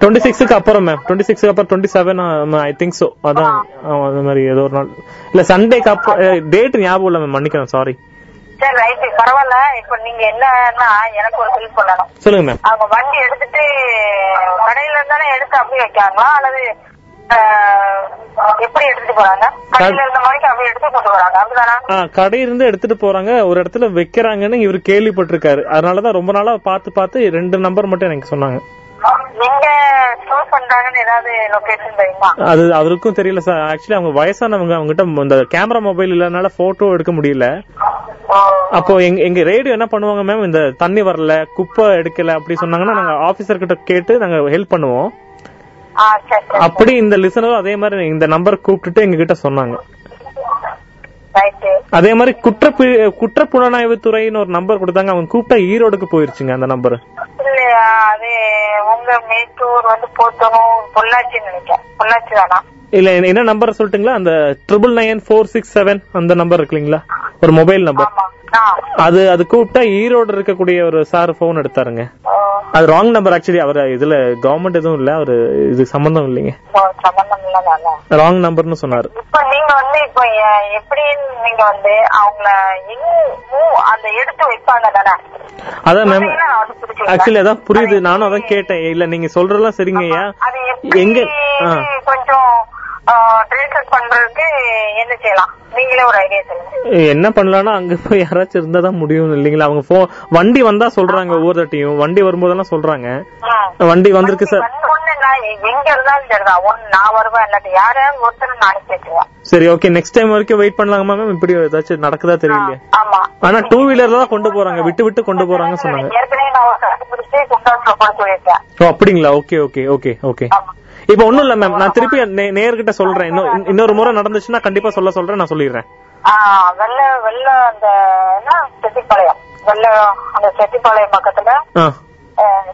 டுவெண்ட்டி சிக்ஸ்க்கு அப்புறம் மேம் டுவெண்ட்டி சிக்ஸ்க்கு அப்புறம் twenty seven I think so அதான் அந்த மாதிரி ஏதோ ஒரு நாள். இல்ல சண்டேக்கு அப்புறம் டேட் ஞாபகம் இல்ல மேம் மன்னிக்கிறேன் சாரி சரி ரைட்டு பரவாயில்ல. இப்ப நீங்க என்னன்னா எனக்கு ஒரு ஹெல்ப் பண்ணணும். சொல்லுங்க மேம் அவங்க வண்டி எடுத்துட்டு கடையில இருந்தானே எடுத்து அப்படியே வைக்காங்களா அல்லது கடையிலிருந்து எடுத்துட்டு போறாங்க. ஒரு இடத்துல வைக்கிறாங்கன்னு இவர் கேள்விப்பட்டிருக்காரு. அதனாலதான் ரொம்ப நாளா பார்த்து பார்த்து ரெண்டு நம்பர் மட்டும் எனக்கு சொன்னாங்க. அது அவருக்கும் தெரியல சார் ஆக்சுவலி அவங்க வயசானவங்க அவங்ககிட்ட இந்த கேமரா மொபைல் இல்லனால போட்டோ எடுக்க முடியல. அப்போ எங்க எங்க ரேடியோ என்ன பண்ணுவாங்க மேம் இந்த தண்ணி வரல குப்பை எடுக்கல அப்படி சொன்னாங்கன்னா நாங்க ஆபீசர் கிட்ட கேட்டு நாங்க ஹெல்ப் பண்ணுவோம். அப்படி இந்த லிசனரும் அதே மாதிரி இந்த நம்பர் கூப்பிட்டுட்டு எங்க கிட்ட சொன்னாங்க அதே மாதிரி குற்ற குற்ற புலனாய்வு துறைன்னு ஒரு நம்பர் கொடுத்தாங்க. அவங்க கூப்பிட்டா ஈரோடுக்கு போயிருச்சுங்க அந்த நம்பர் இல்ல என்ன- நம்பர் சொல்லட்டுங்களா? அந்த triple nine four six seven அந்த நம்பர் இருக்கு இல்லைங்களா ஒரு மொபைல் நம்பர் அது அது கூப்பிட்டா ஈரோடு இருக்கக்கூடிய ஒரு சார் போன் எடுத்தாருங்க. அது ராங் நம்பர் ஆக்சுவலி அவர் இதுல கவர்மெண்ட் எதுவும் இல்ல அவரு இது சம்பந்தம் இல்லைங்க. ராங் நம்பர்னு சொன்னாரு. இப்ப நீங்க வந்து இப்ப எ- எப்படின்னு நீங்க வந்து அவங்கள எங்க move அந்த எடுத்து வைப்பாங்க தானே? அதான் மேம். ஆக்சுவலி அதான் புரியுது. நானும் அதான் கேட்டேன். இல்ல நீங்க சொல்றதெல்லாம் சரிங்க எங்க. கொஞ்சம் பண்றதுக்கு என்ன செய்யலாம்? நீங்களே ஒரு ஐடியா சொல்லுங்க. என்ன பண்ணலாம்னா அங்க போய் யாராச்சும் இருந்தா தான் முடியும் இல்லைங்களா? அவங்க போ வண்டி வந்தா சொல்றாங்க ஒவ்வொரு தட்டியும் வண்டி வரும்போதெல்லாம் சொல்றாங்க. ம். வண்டி வந்திருக்கு சார். வந்த உடனே நான் எங்க இருந்தாலும் சரிதான். ஒன்னு நான் வருவேன் இல்லாட்டி யாரையாவது ஒருத்தர் நானே பேசுவேன் சரி ஓகே நெக்ஸ்ட் டைம் வரைக்கும் வெயிட் பண்ணலாமா மேம் இப்படி ஏதாச்சும் நடக்குதா தெரியலையே. ஆமா. ஆனா டூ வீலர்ல தான் கொண்டு போறாங்க. விட்டு விட்டு கொண்டு போறாங்க சொன்னாங்க. ஓ அப்படிங்களா? ஓகே ஓகே ஓகே ஓகே இப்ப ஒண்ணும் இல்ல மேம் நான் திருப்பி நேர்கிட்ட சொல்றேன். இன்னொ- இன்னொரு முறை நடந்துச்சுன்னா கண்டிப்பா சொல்ல சொல்றேன் நான் சொல்லிடுறேன். வெள்ள வெள்ள அந்த என்ன? செட்டிப்பாளையம். வெள்ள அந்த செட்டிப்பாளையம் பக்கத்துல ஆ.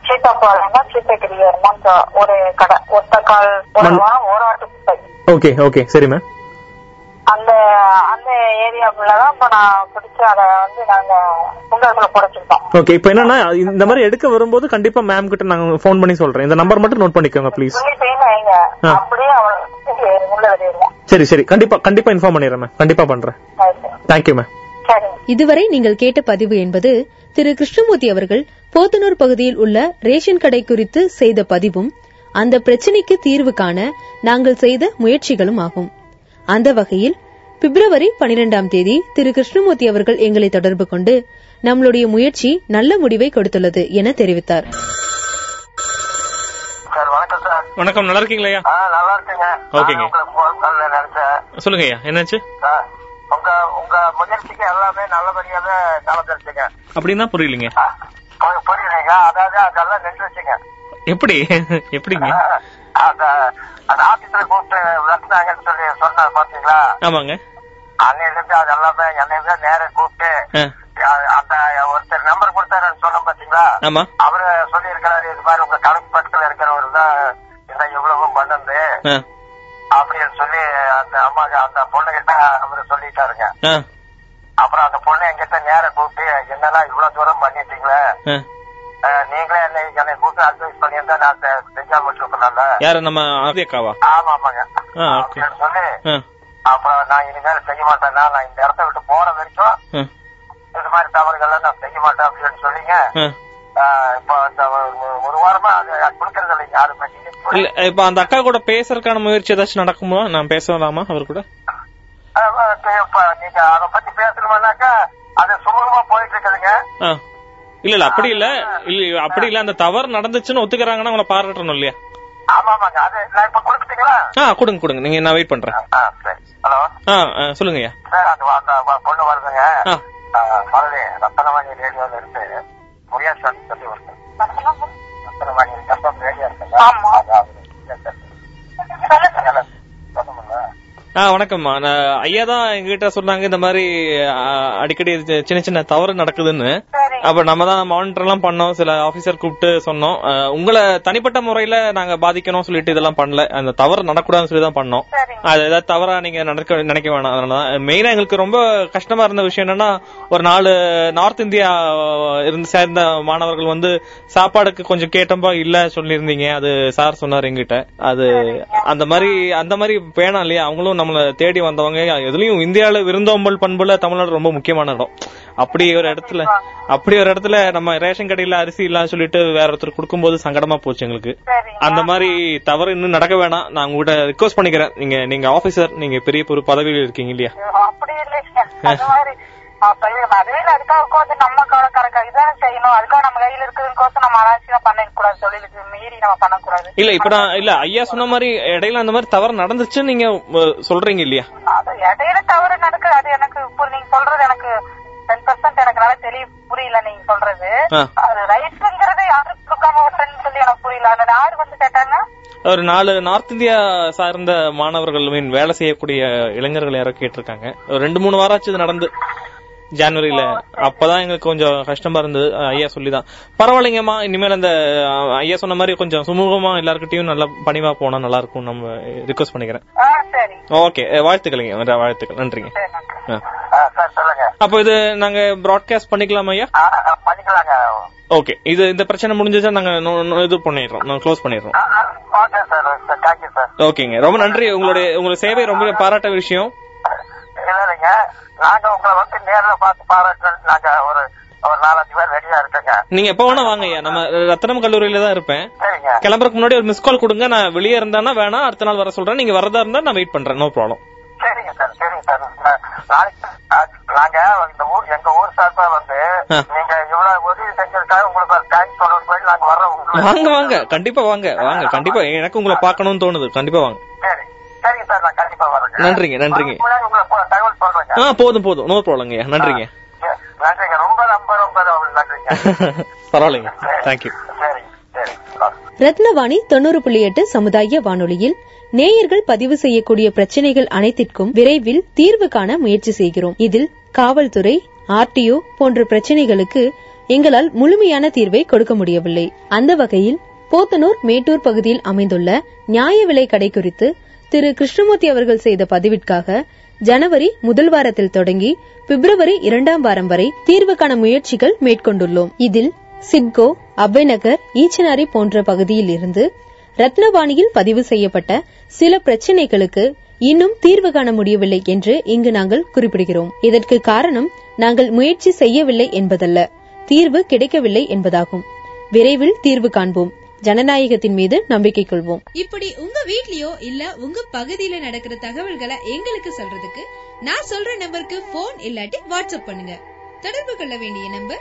சீத்தாப்பாளையமா சீத்தகிரியாருமான்னு ஒரு கடை ஒத்த கால் ஒரு மண்- வாரம் குப்பை. Okay okay. சரி மேம் அந்த அந்த ஏரியாக்குள்ளதான் இப்ப நான் பிடிச்சு அத வந்து நாங்க குண்டாசுல புடைச்சிருக்கோம். ஓகே இப்ப என்னன்னா இந்த மாதிரி எடுக்க வரும்போது கண்டிப்பா மேம் கிட்ட நாங்க ஃபோன் பண்ணி சொல்றேன். இந்த நம்பர் மட்டும் நோட் பண்ணிக்கோங்க ப்ளீஸ். அப்படியே சரி சரி. கண்டிப்பா கண்டிப்பா இன்ஃபார்ம் பண்ணிடுறேன் மேம் கண்டிப்பா பண்றேன். தேங்க்யூ மேம் சரி இதுவரை நீங்கள் கேட்ட பதிவு என்பது திரு. கிருஷ்ணமூர்த்தி அவர்கள் போத்தனூர் பகுதியில் உள்ள ரேஷன் கடை குறித்து செய்த பதிவும் அந்த பிரச்சினைக்கு தீர்வு காண நாங்கள் செய்த முயற்சிகளும் ஆகும். அந்த வகையில் பிப்ரவரி பனிரெண்டாம் தேதி திரு கிருஷ்ணமூர்த்தி அவர்கள் எங்களை தொடர்பு கொண்டு நம்மளுடைய முயற்சி நல்ல முடிவை கொடுத்துள்ளது என தெரிவித்தார். வணக்கம் நல்லா இருக்கீங்களா நல்லா இருக்குங்க. ஓகேங்க. சொல்லுங்க ஐயா என்னாச்சு? உங்க உங்க முயற்சிக்கு எல்லாமே நல்லபடியாவே நடந்துருச்சுங்க அப்படின்னா புரியலீங்க. புரியுதுங்க. அதாவது அதெல்லாம் நின்றுச்சுங்க. எப்படி? எப்படிங்க? அந்த அந்த ஆபீஸ்ல கூப்பிட்டு விளக்குனாங்கன்னு சொல்லி சொன்னார் பாத்தீங்களா ஆமாங்க. அன்னையில இருந்து அது எல்லாமே என்னைய நேர கூப்பிட்டு அந்த ஒருத்தர் நம்பர் கொடுத்தாருன்னு சொன்னோம் பாத்தீங்களா அவரு சொல்லி இருக்கிறாரு இது மாதிரி உங்க கணக்கு பக்கத்துல இருக்கிறவர் தான் இந்த இவ்வளவும் பண்ணது. அப்படின்னு சொல்லி அந்த அம்மா அந்த பொண்ணுகிட்ட அவரு சொல்லிட்டாருங்க. அப்புறம் அந்த பொண்ணு என்கிட்ட நேர கூப்பிட்டு என்னன்னா இவ்வளவு தூரம் பண்ணிட்டீங்களே? நீங்களே என்னை கூப்பிட்டு அட்வைஸ் பண்ணியிருந்தா நான் செ- செஞ்சாம விட்டுருக்கலாம்ல யாரு நம்ம ஆதியக்காவா? ஆமா ஆமாங்க சொல்லி அப்புறம் நான் இனிமேல் செய்ய மாட்டேன்னா நான் இந்த இடத்த விட்டு போற வரைக்கும் இது மாதிரி தவறுகள்லாம் நான் செய்ய மாட்டேன் அப்படின்னு சொல்லிங்க. இப்போ இந்த ஒரு- வாரமா கொடுக்கறது இல்லைங்க யாருமே. இல்ல இப்ப அந்த அக்கா கூட பேசுறதுக்கான முயற்சி ஏதாச்சும் நடக்குமா? நான் பேசலாமா அவர் கூட? நீங்க அதை பத்தி பேசணுமானாக்கா அது சுமூகமா போயிட்டு இருக்குதுங்க. இல்ல இல்ல அப்படி இல்ல. இல்ல அப்படி இல்ல. அந்த தவறு நடந்துச்சுன்னு ஒத்துக்கிறாங்கன்னா அவங்கள பாராட்டணும் இல்லையா? ஆ கொடுங்க கொடுங்க. நீங்க நான் வெயிட் பண்றேன். ஆ சரி. ஹலோ? ஆ சொல்லுங்க ஐயா. சார் அந்த பொண்ணு வருதுங்க. ரத்தனவாணி ரேடியோல இருந்து முயற்சி சொல்லி வருது ரத்தனவாணி ரேடியோ ஆ வணக்கம்மா. நான் ஐயா தான் எங்ககிட்ட சொன்னாங்க இந்த மாதிரி அடிக்கடி சின்ன சின்ன தவறு நடக்குதுன்னு. அப்ப நம்ம தான் மானிட்டர் எல்லாம் பண்ணோம் சில ஆபீசர் கூப்பிட்டு சொன்னோம். உங்களை தனிப்பட்ட முறையில நாங்க பாதிக்கணும் சொல்லிட்டு இதெல்லாம் பண்ணல. அந்த தவறு நடக்கூடாதுன்னு சொல்லி தான் பண்ணோம் அது ஏதாவது தவறா நீங்க நடக்க நினைக்க வேணாம். அதனாலதான். மெயினா எங்களுக்கு ரொம்ப கஷ்டமா இருந்த விஷயம் என்னன்னா ஒரு நாலு நார்த் இந்தியா இருந்து சேர்ந்த மாணவர்கள் வந்து சாப்பாடுக்கு கொஞ்சம் கேட்டப்பா இல்ல சொல்லியிருந்தீங்க. அது சார் சொன்னார் எங்கிட்ட. அது அந்த மாதிரி அந்த மாதிரி வேணாம் இல்லையா? அவங்களும் நம்மள தேடி வந்தவங்க. எதுலயும் இந்தியால விருந்தோம்பல் பண்புல தமிழ்நாடு ரொம்ப முக்கியமான இடம். அப்படி ஒரு இடத்துல அப்படி ஒரு இடத்துல நம்ம ரேஷன் கடையில அரிசி இல்லாம சொல்லிட்டு வேற ஒருத்தர் கொடுக்கும்போது சங்கடமா போச்சு எங்களுக்கு. அந்த மாதிரி தவறு இன்னும் நடக்க வேணாம். நான் உங்ககிட்ட ரிக்வஸ்ட் பண்ணிக்கிறேன். நீங்க நீங்க ஆபீசர் நீங்க பெரிய பொறு பதவியில் இருக்கீங்க இல்லையா? அப்படி அதுவே அதுக்காக உட்காந்து நம்ம கறக்க இதானே செய்யணும். அதுக்காக நம்ம கையில இருக்கிறதுக்கோசம் நம்ம அலட்சியம் பண்ண கூடாது தொழிலுக்கு மீறி நம்ம பண்ணக்கூடாது. இல்ல இப்ப நான் இல்ல ஐயா சொன்ன மாதிரி இடையில அந்த மாதிரி தவறு நடந்துச்சுன்னு நீங்க சொல்றீங்க இல்லையா? அது இடையில தவறு நடக்குது அது எனக்கு இப்போ நீங்க சொல்றது எனக்கு டென் பர்சன்ட் எனக்கு நல்லா தெளிவு புரியல நீங்க சொல்றது. அது ரைட்ங்கிறது யாருக்கு கொடுக்காம விட்டுறேன்னு சொல்லி எனக்கு புரியல. அந்த யாரு வந்து கேட்டாங்க ஒரு நாலு நார்த் இந்தியா சார்ந்த மாணவர்கள் மீன் வேலை செய்யக்கூடிய இளைஞர்கள் யாரோ கேட்டிருக்காங்க. ஒரு ரெண்டு மூணு வாரம் ஆச்சு இது நடந்து. ஜனவரியில. அப்பதான் எங்களுக்கு கொஞ்சம் கஷ்டமா இருந்தது. ஐயா சொல்லிதான். பரவாயில்லைங்கம்மா இனிமேல் அந்த ஐயா சொன்ன மாதிரி கொஞ்சம் சுமூகமா எல்லார்கிட்டயும் நல்லா பணிவா போனா நல்லா இருக்கும் நம்ம ரிக்வஸ்ட் பண்ணிக்கிறேன். ஓகே வாழ்த்துக்களைங்க. வாழ்த்துக்கள். நன்றிங்க. அப்போ இது நாங்க ப்ராட்காஸ்ட் பண்ணிக்கலாம் ஐயா? பண்ணிக்கலாங்க. ஓகே இது இந்த பிரச்சனை முடிஞ்சா நாங்க இது பண்ணிடுறோம். நான் க்ளோஸ் பண்ணிடுறோம். ஓகேங்க ரொம்ப நன்றி. உங்களுடைய உங்களுடைய சேவை ரொம்ப பாராட்ட விஷயம். இல்லைங்க. நாங்க உங்களை வந்து நேர்ல பார்த்து பாராட்டு நாங்க ஒரு ஒரு நாலஞ்சு பேர் ரெடியா இருக்கேங்க. நீங்க எப்ப வேணா வாங்க ஐயா. நம்ம ரத்தனம் கல்லூரியில தான் இருப்பேன். கிளம்புறதுக்கு முன்னாடி ஒரு மிஸ் கால் கொடுங்க. நான் வெளியே இருந்தானா வேணா அடுத்த நாள் வர சொல்றேன். நீங்க வரதா இருந்தா நான் வெயிட் பண்றேன். நோ ப்ராப்ளம் சரிங்க சார் சரிங்க சார் நாளைக்கு நாங்க இந்த ஊர் எங்க ஊர் சார்பா வந்து. நீங்க இவ்வளவு உதவி செஞ்சதுக்காக உங்களுக்கு ஒரு தேங்க்ஸ் சொல்லணும் போய் நாங்க வர்றோம். வாங்க வாங்க. கண்டிப்பா வாங்க வாங்க. கண்டிப்பா. எனக்கு உங்களை பார்க்கணும்னு தோணுது. கண்டிப்பா வாங்க. சரி. சரிங்க சார் நான் கண்டிப்பா வரேங்க. நன்றிங்க, நன்றிங்க. தகவல் சொல்றேங்க ஆ போதும் போதும். நோ ப்ராப்ளங்க ஐயா. நன்றிங்க. நன்றிங்க. ரொம்ப ரொம்ப ரொம்ப நன்றிங்க. பரவாயில்லைங்க. தேங்க்யூ சரி. ரத்னவாணி தொண்ணூறு புள்ளி எட்டு சமுதாய வானொலியில் நேயர்கள் பதிவு செய்யக்கூடிய பிரச்சனைகள் அனைத்திற்கும் விரைவில் தீர்வு காண முயற்சி செய்கிறோம். இதில் காவல்துறை ஆர்டிஓ போன்ற பிரச்சனைகளுக்கு எங்களால் முழுமையான தீர்வை கொடுக்க முடியவில்லை. அந்த வகையில் போத்தனூர் மேட்டூர் பகுதியில் அமைந்துள்ள நியாய விலை கடை குறித்து திரு கிருஷ்ணமூர்த்தி அவர்கள் செய்த பதிவிற்காக ஜனவரி முதல் வாரத்தில் தொடங்கி பிப்ரவரி இரண்டாம் வாரம் வரை தீர்வு காண முயற்சிகள் மேற்கொண்டுள்ளோம். இதில் சிட்கோ அபைநகர் ஈச்சனாரி போன்ற பகுதியில் இருந்து ரத்னவாணியில் பதிவு செய்யப்பட்ட சில பிரச்சினைகளுக்கு இன்னும் தீர்வு காண முடியவில்லை என்று இங்கு நாங்கள் குறிப்பிடுகிறோம். இதற்கு காரணம் நாங்கள் முயற்சி செய்யவில்லை என்பதல்ல. தீர்வு கிடைக்கவில்லை என்பதாகும். விரைவில் தீர்வு காண்போம். ஜனநாயகத்தின் மீது நம்பிக்கை கொள்வோம். இப்படி உங்க வீட்லயோ இல்ல உங்க பகுதியில நடக்கிற தகவல்களை எங்களுக்கு சொல்றதுக்கு நான் சொல்ற நம்பருக்கு போன் இல்லாட்டி வாட்ஸ்அப் பண்ணுங்க. தொடர்பு கொள்ள வேண்டிய நம்பர்